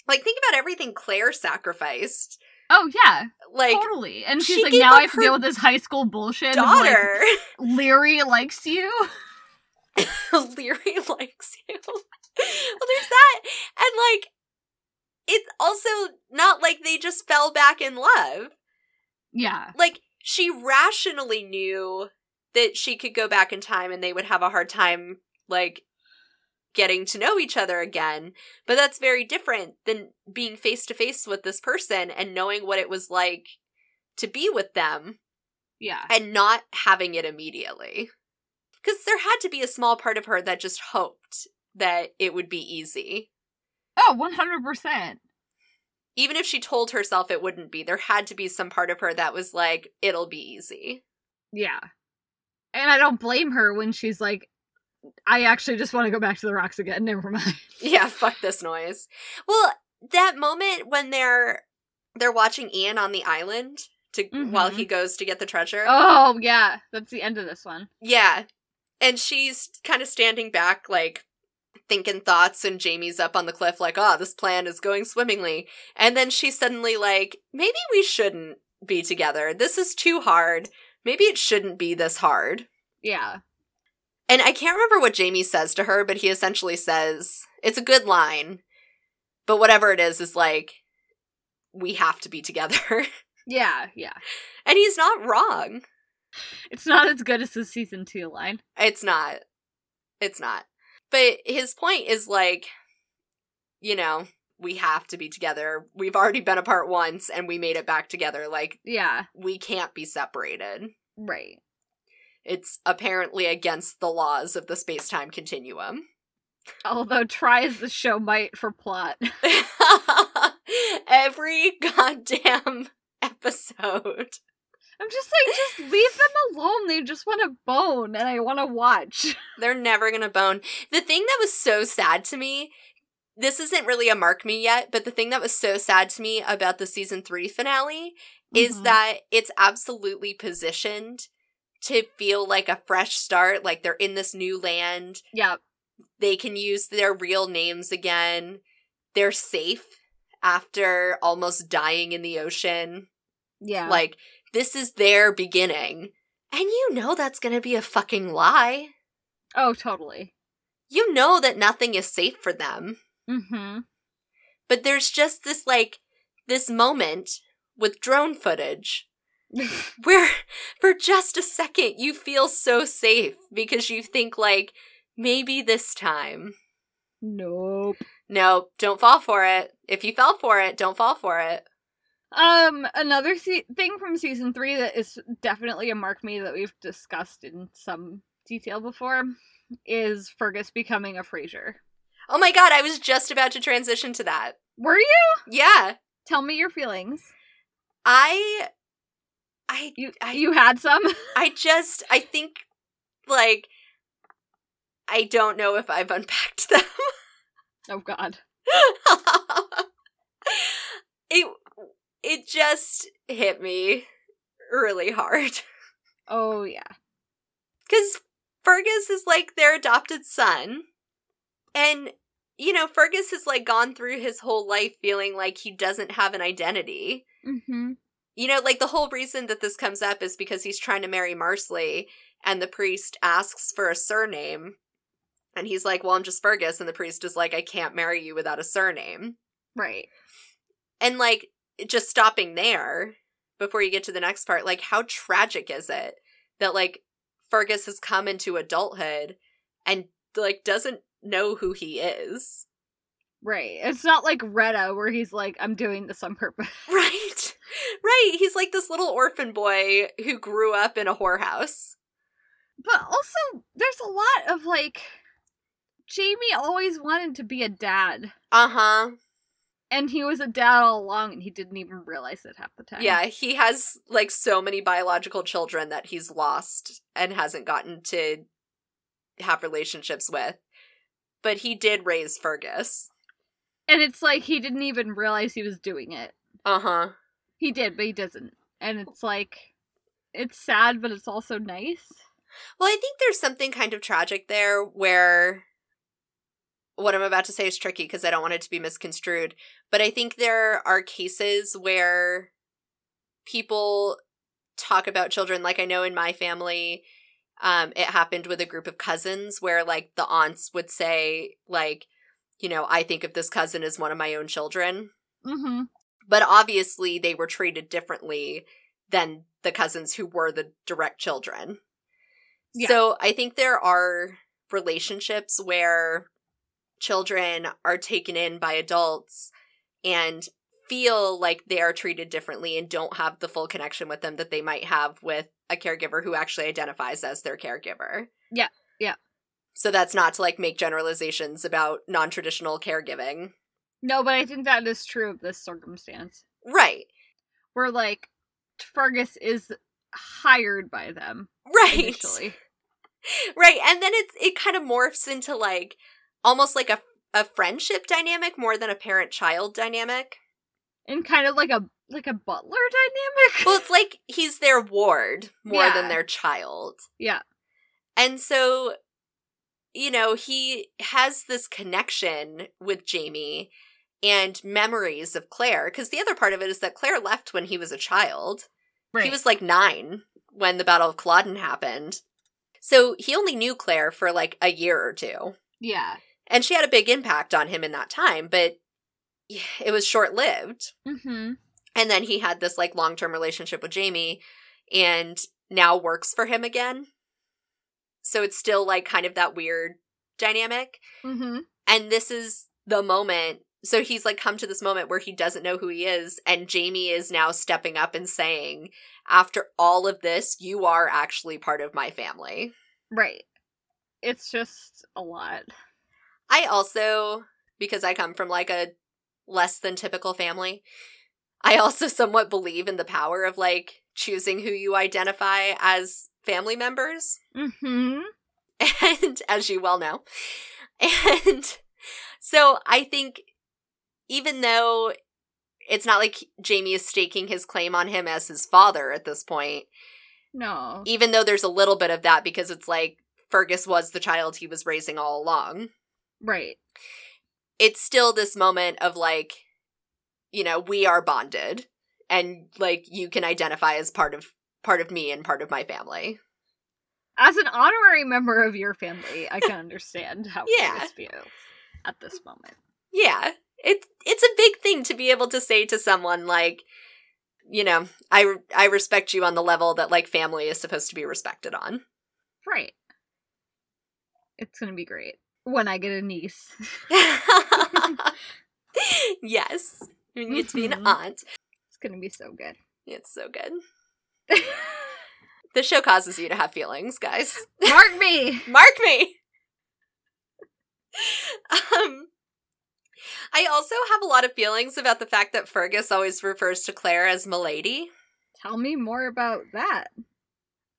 Speaker 2: like, think about everything Claire sacrificed?
Speaker 3: Oh, yeah,
Speaker 2: Like,
Speaker 3: totally. And she's
Speaker 2: she
Speaker 3: like, now I have to deal with this high school bullshit. of, like,
Speaker 2: daughter.
Speaker 3: Laoghaire likes you.
Speaker 2: Laoghaire likes you. well, there's that. And like, it's also not like they just fell back in love.
Speaker 3: Yeah.
Speaker 2: Like, she rationally knew that she could go back in time and they would have a hard time, like, getting to know each other again. But that's very different than being face to face with this person and knowing what it was like to be with them
Speaker 3: Yeah.
Speaker 2: and not having it immediately. Because there had to be a small part of her that just hoped that it would be easy.
Speaker 3: Oh, 100%.
Speaker 2: Even if she told herself it wouldn't be, there had to be some part of her that was like, it'll be easy.
Speaker 3: Yeah. And I don't blame her when she's like, I actually just want to go back to the rocks again. Never mind.
Speaker 2: Yeah, fuck this noise. Well, that moment when they're they're watching Ian on the island to while
Speaker 3: Mhm.
Speaker 2: he goes to get the treasure.
Speaker 3: Oh, yeah. That's the end of this one.
Speaker 2: Yeah. And she's kind of standing back, like thinking thoughts, and Jamie's up on the cliff, like, oh, this plan is going swimmingly. And then she's suddenly like, maybe we shouldn't be together. This is too hard. Maybe it shouldn't be this hard.
Speaker 3: Yeah.
Speaker 2: And I can't remember what Jamie says to her, but he essentially says, it's a good line, but whatever it is, is like, we have to be together.
Speaker 3: Yeah. Yeah.
Speaker 2: and he's not wrong.
Speaker 3: It's not as good as the season two line.
Speaker 2: It's not. It's not. But his point is like, you know, we have to be together. We've already been apart once and we made it back together. Like,
Speaker 3: Yeah.
Speaker 2: we can't be separated.
Speaker 3: Right.
Speaker 2: It's apparently against the laws of the space time continuum.
Speaker 3: Although try as the show might for plot.
Speaker 2: Every goddamn episode.
Speaker 3: I'm just like, just leave them alone. They just want to bone and I want to watch.
Speaker 2: They're never gonna bone. The thing that was so sad to me, this isn't really a mark me yet, but the thing that was so sad to me about the season three finale is
Speaker 3: Mhm.
Speaker 2: that it's absolutely positioned to feel like a fresh start, like they're in this new land.
Speaker 3: Yeah.
Speaker 2: They can use their real names again. They're safe after almost dying in the ocean.
Speaker 3: Yeah.
Speaker 2: Like, this is their beginning. And you know that's gonna be a fucking lie.
Speaker 3: oh, totally.
Speaker 2: You know that nothing is safe for them.
Speaker 3: Mm-hmm.
Speaker 2: But there's just this, like, this moment with drone footage where for just a second you feel so safe because you think, like, maybe this time.
Speaker 3: nope.
Speaker 2: No, don't fall for it. If you fell for it, don't fall for it.
Speaker 3: Um, another se- thing from season three that is definitely a mark me that we've discussed in some detail before is Fergus becoming a Fraser.
Speaker 2: Oh my god, I was just about to transition to that.
Speaker 3: Were you?
Speaker 2: Yeah.
Speaker 3: Tell me your feelings.
Speaker 2: I I
Speaker 3: You
Speaker 2: I
Speaker 3: you had some.
Speaker 2: I just I think like I don't know if I've unpacked them.
Speaker 3: oh God.
Speaker 2: it it just hit me really hard
Speaker 3: Oh yeah.
Speaker 2: cuz Fergus is like their adopted son and you know Fergus has like gone through his whole life feeling like he doesn't have an identity.
Speaker 3: Mm-hmm.
Speaker 2: You know, like the whole reason that this comes up is because he's trying to marry Marsali and the priest asks for a surname. And he's like, Well, I'm just Fergus. And the priest is like, I can't marry you without a surname.
Speaker 3: Right.
Speaker 2: And like, just stopping there before you get to the next part, like, how tragic is it that like Fergus has come into adulthood and like doesn't know who he is?
Speaker 3: Right. It's not like Retta where he's like, I'm doing this on purpose.
Speaker 2: Right? Right, he's like this little orphan boy who grew up in a whorehouse.
Speaker 3: But also, there's a lot of like. Jamie always wanted to be a dad.
Speaker 2: Uh huh.
Speaker 3: And he was a dad all along, and he didn't even realize it half the time.
Speaker 2: Yeah, he has like so many biological children that he's lost and hasn't gotten to have relationships with. But he did raise Fergus.
Speaker 3: And it's like he didn't even realize he was doing it.
Speaker 2: Uh huh.
Speaker 3: He did, but he doesn't. And it's like. It's sad, but it's also nice.
Speaker 2: Well, I think there's something kind of tragic there where what I'm about to say is tricky because I don't want it to be misconstrued. But I think there are cases where people talk about children. Like I know in my family, um, it happened with a group of cousins where like the aunts would say, like, you know, I think of this cousin as one of my own children.
Speaker 3: Mm-hmm.
Speaker 2: But obviously they were treated differently than the cousins who were the direct children.
Speaker 3: Yeah.
Speaker 2: So I think there are relationships where children are taken in by adults and feel like they are treated differently and don't have the full connection with them that they might have with a caregiver who actually identifies as their caregiver.
Speaker 3: Yeah, yeah.
Speaker 2: So that's not to like make generalizations about non-traditional caregiving.
Speaker 3: No, but I think that is true of this circumstance.
Speaker 2: Right.
Speaker 3: Where, like, Fergus is hired by them
Speaker 2: Right.
Speaker 3: initially.
Speaker 2: Right. And then it's it kind of morphs into like almost like a a friendship dynamic more than a parent-child dynamic.
Speaker 3: And kind of like a like a butler dynamic.
Speaker 2: Well, it's like he's their ward more
Speaker 3: Yeah.
Speaker 2: than their child.
Speaker 3: yeah.
Speaker 2: And so, you know, he has this connection with Jamie and memories of Claire. Because the other part of it is that Claire left when he was a child.
Speaker 3: Right.
Speaker 2: He was like nine when the Battle of Culloden happened. So he only knew Claire for like a year or two.
Speaker 3: Yeah.
Speaker 2: And she had a big impact on him in that time, but it was short lived.
Speaker 3: Mm-hmm.
Speaker 2: And then he had this like long term relationship with Jamie and now works for him again. So it's still like kind of that weird dynamic.
Speaker 3: Mm-hmm.
Speaker 2: And this is the moment. So he's like come to this moment where he doesn't know who he is. And Jamie is now stepping up and saying, after all of this, you are actually part of my family.
Speaker 3: Right. It's just a lot.
Speaker 2: I also, because I come from like a less than typical family, I also somewhat believe in the power of like choosing who you identify as family members.
Speaker 3: Mm-hmm.
Speaker 2: And as you well know. And so I think even though it's not like Jamie is staking his claim on him as his father at this point,
Speaker 3: No.
Speaker 2: even though there's a little bit of that because it's like Fergus was the child he was raising all along.
Speaker 3: Right.
Speaker 2: it's still this moment of like you know we are bonded and like you can identify as part of part of me and part of my family
Speaker 3: As an honorary member of your family, I can understand how
Speaker 2: Yeah.
Speaker 3: Fergus feels at this moment.
Speaker 2: yeah it's it's a big thing to be able to say to someone like you know i i respect you on the level that like family is supposed to be respected on
Speaker 3: Right. It's gonna be great when I get a niece.
Speaker 2: yes you get to be an aunt
Speaker 3: It's gonna be so good.
Speaker 2: it's so good the show causes you to have feelings guys
Speaker 3: Mark me.
Speaker 2: Mark me. um I also have a lot of feelings about the fact that Fergus always refers to Claire as Milady.
Speaker 3: Tell me more about that.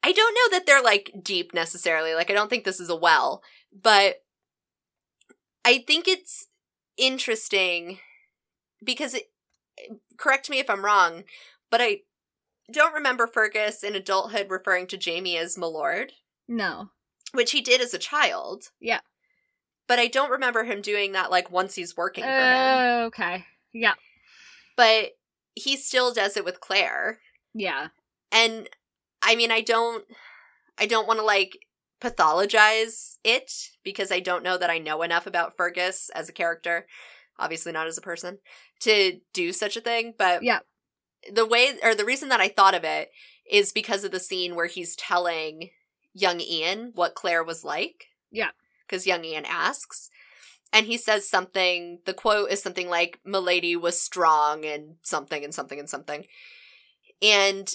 Speaker 2: I don't know that they're like deep necessarily. Like I don't think this is a well, but I think it's interesting because it correct me if I'm wrong, but I don't remember Fergus in adulthood referring to Jamie as Milord.
Speaker 3: No.
Speaker 2: which he did as a child.
Speaker 3: Yeah.
Speaker 2: But I don't remember him doing that like once he's working for him.
Speaker 3: Uh, okay. Yeah.
Speaker 2: But he still does it with Claire.
Speaker 3: Yeah.
Speaker 2: And I mean, I don't I don't want to like pathologize it because I don't know that I know enough about Fergus as a character, obviously not as a person, to do such a thing, but
Speaker 3: Yeah.
Speaker 2: the way or the reason that I thought of it is because of the scene where he's telling young Ian what Claire was like.
Speaker 3: Yeah.
Speaker 2: Because young Ian asks. And he says something, the quote is something like, Milady was strong and something and something and something. And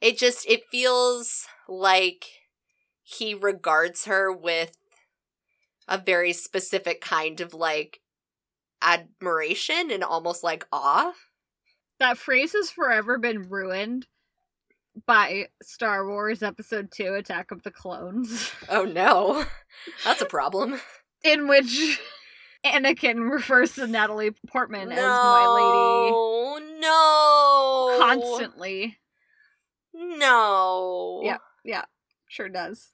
Speaker 2: it just it feels like he regards her with a very specific kind of like admiration and almost like awe.
Speaker 3: That phrase has forever been ruined by Star Wars Episode 2 Attack of the Clones,
Speaker 2: Oh no. That's a problem.
Speaker 3: in which Anakin refers to Natalie Portman as my
Speaker 2: lady. no,
Speaker 3: no. constantly.
Speaker 2: No.
Speaker 3: Yeah. Yeah. Sure does.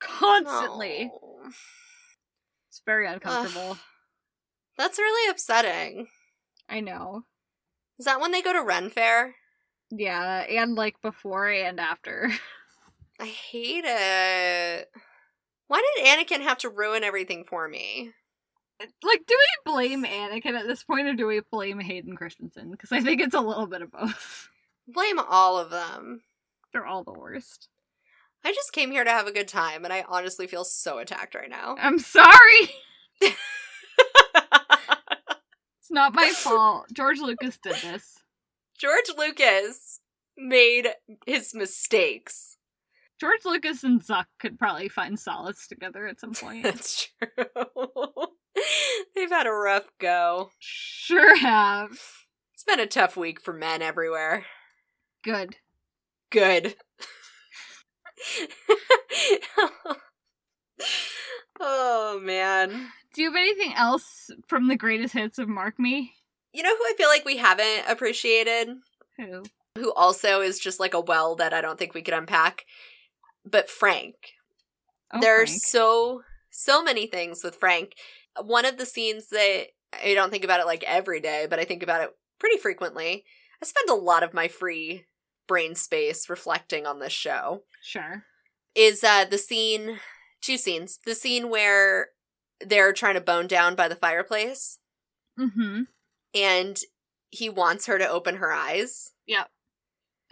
Speaker 3: Constantly.
Speaker 2: No.
Speaker 3: It's very uncomfortable.
Speaker 2: That's really upsetting.
Speaker 3: I know.
Speaker 2: Is that when they go to Ren Fair?
Speaker 3: Yeah, and like before and after.
Speaker 2: I hate it. Why did Anakin have to ruin everything for me?
Speaker 3: Like, do we blame Anakin at this point or do we blame Hayden Christensen? Because I think it's a little bit of both.
Speaker 2: Blame all of them.
Speaker 3: They're all the worst.
Speaker 2: I just came here to have a good time, and I honestly feel so attacked right now.
Speaker 3: I'm sorry! It's not my fault. George Lucas did this.
Speaker 2: George Lucas made his mistakes.
Speaker 3: George Lucas and Zuck could probably find solace together at some point.
Speaker 2: That's true. They've had a rough go.
Speaker 3: sure have.
Speaker 2: It's been a tough week for men everywhere.
Speaker 3: Good.
Speaker 2: Good. oh man.
Speaker 3: Do you have anything else from the greatest hits of Mark Me?
Speaker 2: You know who I feel like we haven't appreciated?
Speaker 3: Who?
Speaker 2: Who also is just like a well that I don't think we could unpack? But Frank.
Speaker 3: Oh,
Speaker 2: there
Speaker 3: Frank.
Speaker 2: are so so many things with Frank. One of the scenes that I don't think about it like every day, but I think about it pretty frequently. I spend a lot of my free brain space reflecting on this show.
Speaker 3: Sure.
Speaker 2: Is uh the scene two scenes. The scene where they're trying to bone down by the fireplace
Speaker 3: Mm-hmm.
Speaker 2: And he wants her to open her eyes. Yeah.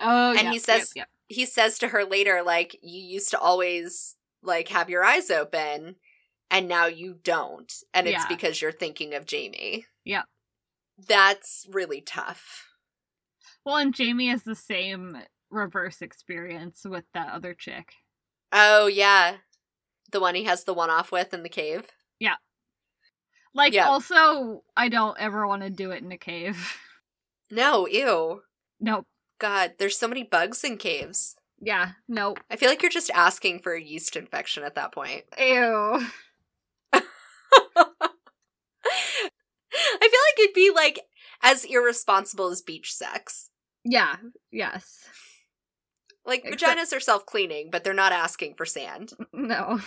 Speaker 3: Oh,
Speaker 2: And
Speaker 3: yeah,
Speaker 2: he says- He says to her later like you used to always like have your eyes open and now you don't and it's
Speaker 3: Yeah.
Speaker 2: because you're thinking of Jamie.
Speaker 3: Yeah,
Speaker 2: That's really tough.
Speaker 3: Well, and Jamie has the same reverse experience with that other chick.
Speaker 2: Oh yeah. The one he has the one off with in the cave.
Speaker 3: Like,
Speaker 2: Yeah.
Speaker 3: also, I don't ever want to do it in a cave.
Speaker 2: No, ew.
Speaker 3: nope.
Speaker 2: God, there's so many bugs in caves.
Speaker 3: Yeah, nope.
Speaker 2: I feel like you're just asking for a yeast infection at that point.
Speaker 3: Ew.
Speaker 2: I feel like it'd be like as irresponsible as beach sex.
Speaker 3: Yeah, yes.
Speaker 2: Like
Speaker 3: Except-
Speaker 2: vaginas are self cleaning, but they're not asking for sand.
Speaker 3: No.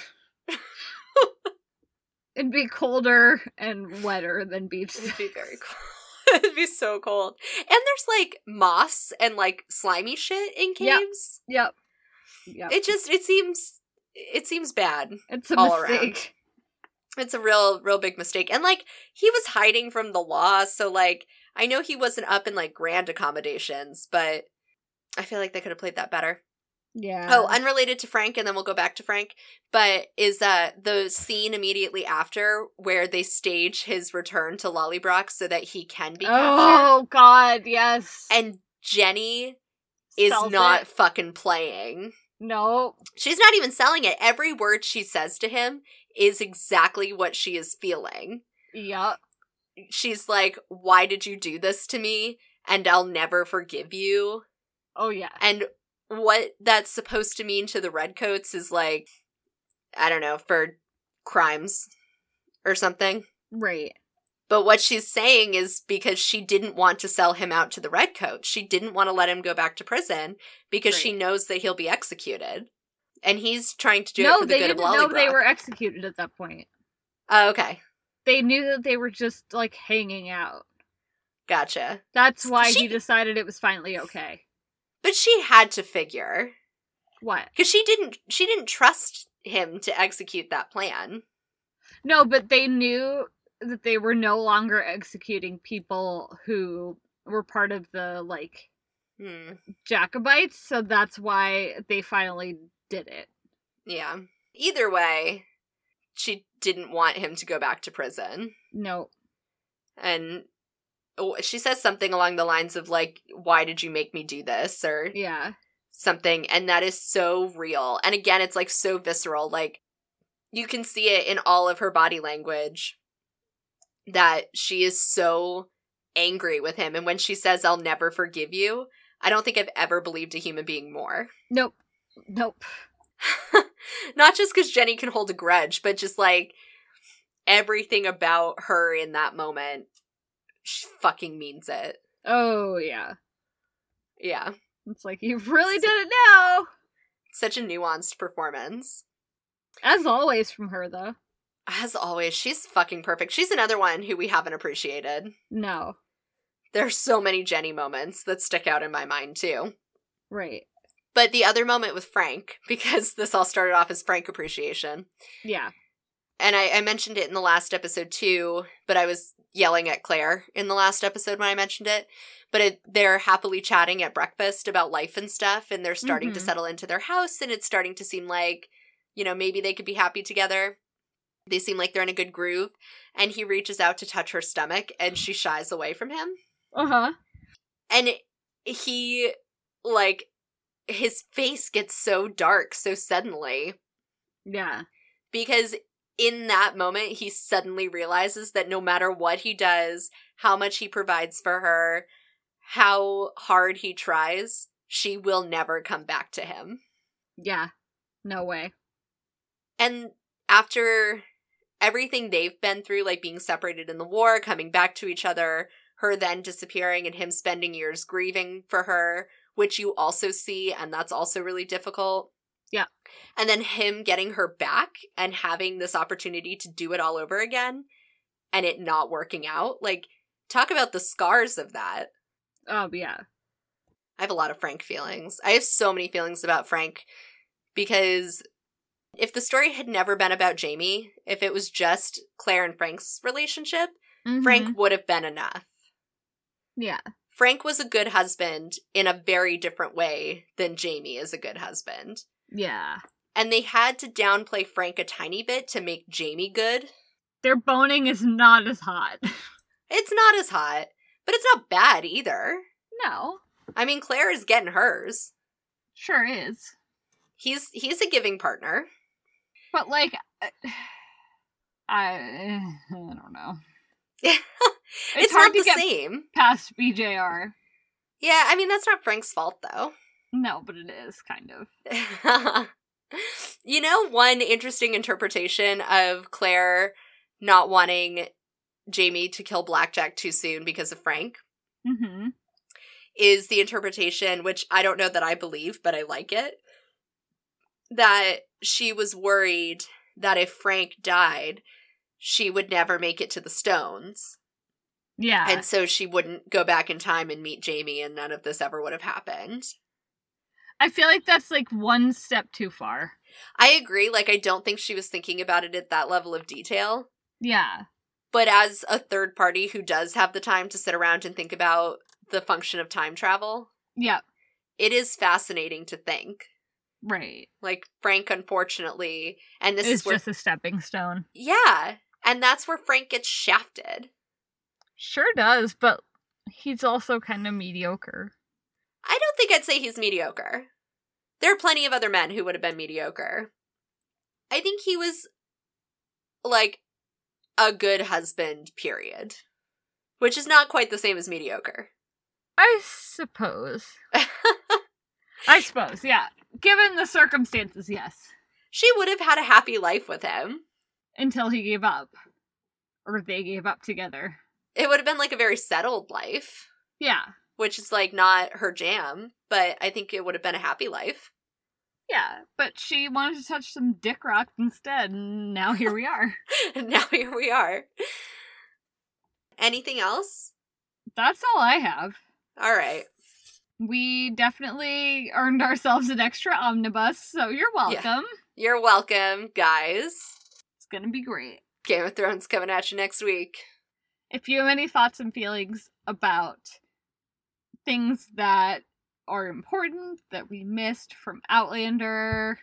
Speaker 3: It'd be colder and wetter than beach
Speaker 2: It'd be very cold. It'd be so cold. And there's like moss and like slimy shit in caves.
Speaker 3: Yep. Yep.
Speaker 2: It just it seems it seems bad.
Speaker 3: it's a
Speaker 2: all
Speaker 3: mistake.
Speaker 2: It's a real real big mistake. And like he was hiding from the law, so like I know he wasn't up in like grand accommodations, but I feel like they could have played that better.
Speaker 3: Yeah.
Speaker 2: Oh, unrelated to Frank, and then we'll go back to Frank. But is uh the scene immediately after where they stage his return to Lallybroch so that he can be captured,
Speaker 3: oh God, yes.
Speaker 2: and Jenny is
Speaker 3: Sells
Speaker 2: not
Speaker 3: it.
Speaker 2: fucking playing.
Speaker 3: no.
Speaker 2: She's not even selling it. Every word she says to him is exactly what she is feeling.
Speaker 3: Yep.
Speaker 2: She's like, "Why did you do this to me?" And I'll never forgive you.
Speaker 3: Oh yeah.
Speaker 2: And what that's supposed to mean to the redcoats is like, I don't know, for crimes or something.
Speaker 3: Right.
Speaker 2: But what she's saying is because she didn't want to sell him out to the redcoats. She didn't want to let him go back to prison because she knows that he'll be executed. And he's trying to do it
Speaker 3: no,
Speaker 2: for the
Speaker 3: they
Speaker 2: good of
Speaker 3: didn't know they were executed at that point.
Speaker 2: Oh, okay.
Speaker 3: They knew that they were just like hanging out.
Speaker 2: Gotcha.
Speaker 3: That's why
Speaker 2: she-
Speaker 3: he decided it was finally okay.
Speaker 2: But she had to figure
Speaker 3: What?
Speaker 2: because she didn't. She didn't trust him to execute that plan.
Speaker 3: No, but they knew that they were no longer executing people who were part of the like
Speaker 2: Hmm.
Speaker 3: Jacobites, so that's why they finally did it.
Speaker 2: Yeah. Either way, she didn't want him to go back to prison.
Speaker 3: No.
Speaker 2: And she says something along the lines of like, "Why did you make me do this?" or
Speaker 3: Yeah.
Speaker 2: something, and that is so real. And again, it's like so visceral. Like you can see it in all of her body language that she is so angry with him. And when she says, "I'll never forgive you," I don't think I've ever believed a human being more.
Speaker 3: Nope. Nope.
Speaker 2: Not just because Jenny can hold a grudge, but just like everything about her in that moment, she fucking means it.
Speaker 3: Oh yeah.
Speaker 2: Yeah.
Speaker 3: It's like you really did it now.
Speaker 2: Such a nuanced performance.
Speaker 3: As always from her though.
Speaker 2: As always, she's fucking perfect. She's another one who we haven't appreciated.
Speaker 3: No.
Speaker 2: There's so many Jenny moments that stick out in my mind too.
Speaker 3: Right.
Speaker 2: But the other moment with Frank, because this all started off as Frank appreciation,
Speaker 3: Yeah.
Speaker 2: And I, I mentioned it in the last episode too, but I was yelling at Claire in the last episode when I mentioned it. But it, they're happily chatting at breakfast about life and stuff, and they're starting to
Speaker 3: Mhm.
Speaker 2: settle into their house, and it's starting to seem like, you know, maybe they could be happy together. They seem like they're in a good groove, and he reaches out to touch her stomach, and she shies away from him.
Speaker 3: Uh-huh.
Speaker 2: And he, like, his face gets so dark so suddenly
Speaker 3: Yeah.
Speaker 2: because in that moment he suddenly realizes that no matter what he does how much he provides for her how hard he tries she will never come back to him
Speaker 3: Yeah. No way.
Speaker 2: and after everything they've been through like being separated in the war coming back to each other her then disappearing and him spending years grieving for her which you also see and that's also really difficult
Speaker 3: Yeah.
Speaker 2: and then him getting her back and having this opportunity to do it all over again and it not working out like talk about the scars of that
Speaker 3: Oh yeah.
Speaker 2: I have a lot of Frank feelings. I have so many feelings about Frank because if the story had never been about Jamie, if it was just Claire and Frank's relationship,
Speaker 3: Mhm.
Speaker 2: Frank would have been enough.
Speaker 3: Yeah.
Speaker 2: Frank was a good husband in a very different way than Jamie is a good husband.
Speaker 3: Yeah.
Speaker 2: And they had to downplay Frank a tiny bit to make Jamie good.
Speaker 3: Their boning is not as hot.
Speaker 2: It's not as hot, but it's not bad either.
Speaker 3: No.
Speaker 2: I mean, Claire is getting hers.
Speaker 3: Sure is.
Speaker 2: He's he's a giving partner.
Speaker 3: But like uh, I I don't know.
Speaker 2: it's,
Speaker 3: It's,
Speaker 2: not
Speaker 3: hard
Speaker 2: the
Speaker 3: to get
Speaker 2: same.
Speaker 3: past BJR.
Speaker 2: Yeah, I mean that's not Frank's fault though.
Speaker 3: No, but it is kind of.
Speaker 2: you know, one interesting interpretation of Claire not wanting Jamie to kill Blackjack too soon because of Frank
Speaker 3: Mhm.
Speaker 2: is the interpretation, which I don't know that I believe, but I like it, that she was worried that if Frank died, she would never make it to the Stones.
Speaker 3: Yeah.
Speaker 2: And so she wouldn't go back in time and meet Jamie, and none of this ever would have happened.
Speaker 3: I feel like that's like one step too far.
Speaker 2: I agree. Like, I don't think she was thinking about it at that level of detail.
Speaker 3: Yeah.
Speaker 2: But as a third party who does have the time to sit around and think about the function of time travel,
Speaker 3: Yeah.
Speaker 2: it is fascinating to think.
Speaker 3: Right.
Speaker 2: Like, Frank, unfortunately, and this
Speaker 3: it's
Speaker 2: is where.
Speaker 3: just a stepping stone.
Speaker 2: yeah. And that's where Frank gets shafted.
Speaker 3: Sure does, but he's also kind of mediocre.
Speaker 2: I don't think I'd say he's mediocre. There are plenty of other men who would have been mediocre. I think he was like a good husband, period. Which is not quite the same as mediocre.
Speaker 3: I suppose. I suppose, yeah. Given the circumstances, yes.
Speaker 2: she would have had a happy life with him.
Speaker 3: Until he gave up. Or they gave up together.
Speaker 2: It would have been like a very settled life,
Speaker 3: Yeah.
Speaker 2: Which is like not her jam, but I think it would have been a happy life.
Speaker 3: Yeah. But she wanted to touch some dick rock instead, and now here we are.
Speaker 2: And now here we are. Anything else?
Speaker 3: That's all I have.
Speaker 2: All right.
Speaker 3: We definitely earned ourselves an extra omnibus, so you're welcome.
Speaker 2: You're welcome, guys.
Speaker 3: It's gonna be great.
Speaker 2: Game of Thrones coming at you next week.
Speaker 3: If you have any thoughts and feelings about things that are important that we missed from Outlander,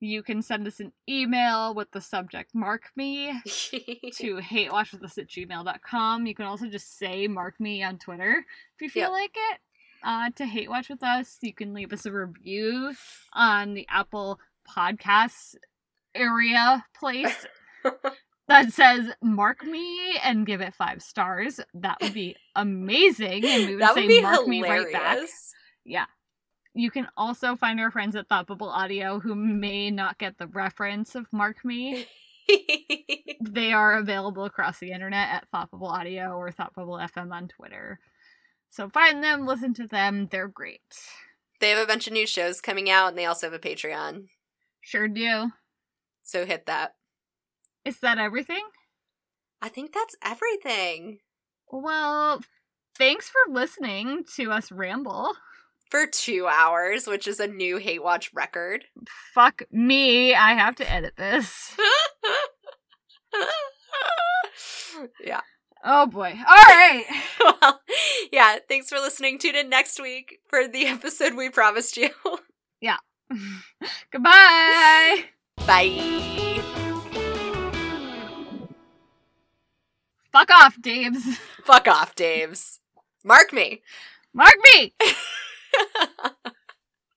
Speaker 3: You can send us an email with the subject mark me to hatewatchwithus at gmail.com. You can also just say mark me on Twitter if you feel
Speaker 2: Yep.
Speaker 3: like it. Uh, to hate watch with us, you can leave us a review on the Apple Podcasts area place that says mark me and give it five stars. That would be amazing. And we would
Speaker 2: that
Speaker 3: say
Speaker 2: would be
Speaker 3: mark me right back. Yeah. You can also find our friends at Thought Bubble Audio who may not get the reference of Mark Me. They are available across the internet at Thought Bubble Audio or Thought Bubble FM on Twitter. So find them, listen to them. They're great.
Speaker 2: they have a bunch of new shows coming out, and they also have a Patreon.
Speaker 3: Sure do.
Speaker 2: So hit that.
Speaker 3: Is that everything?
Speaker 2: I think that's everything
Speaker 3: Well, thanks for listening to us ramble.
Speaker 2: for two hours, which is a new Hate Watch record.
Speaker 3: Fuck me, I have to edit this.
Speaker 2: yeah.
Speaker 3: Oh boy. All right.
Speaker 2: Well, yeah. Thanks for listening. Tune in next week for the episode we promised you. Yeah.
Speaker 3: Goodbye.
Speaker 2: Bye.
Speaker 3: Fuck off, Daves.
Speaker 2: Fuck off, Daves. Mark me.
Speaker 3: Mark me.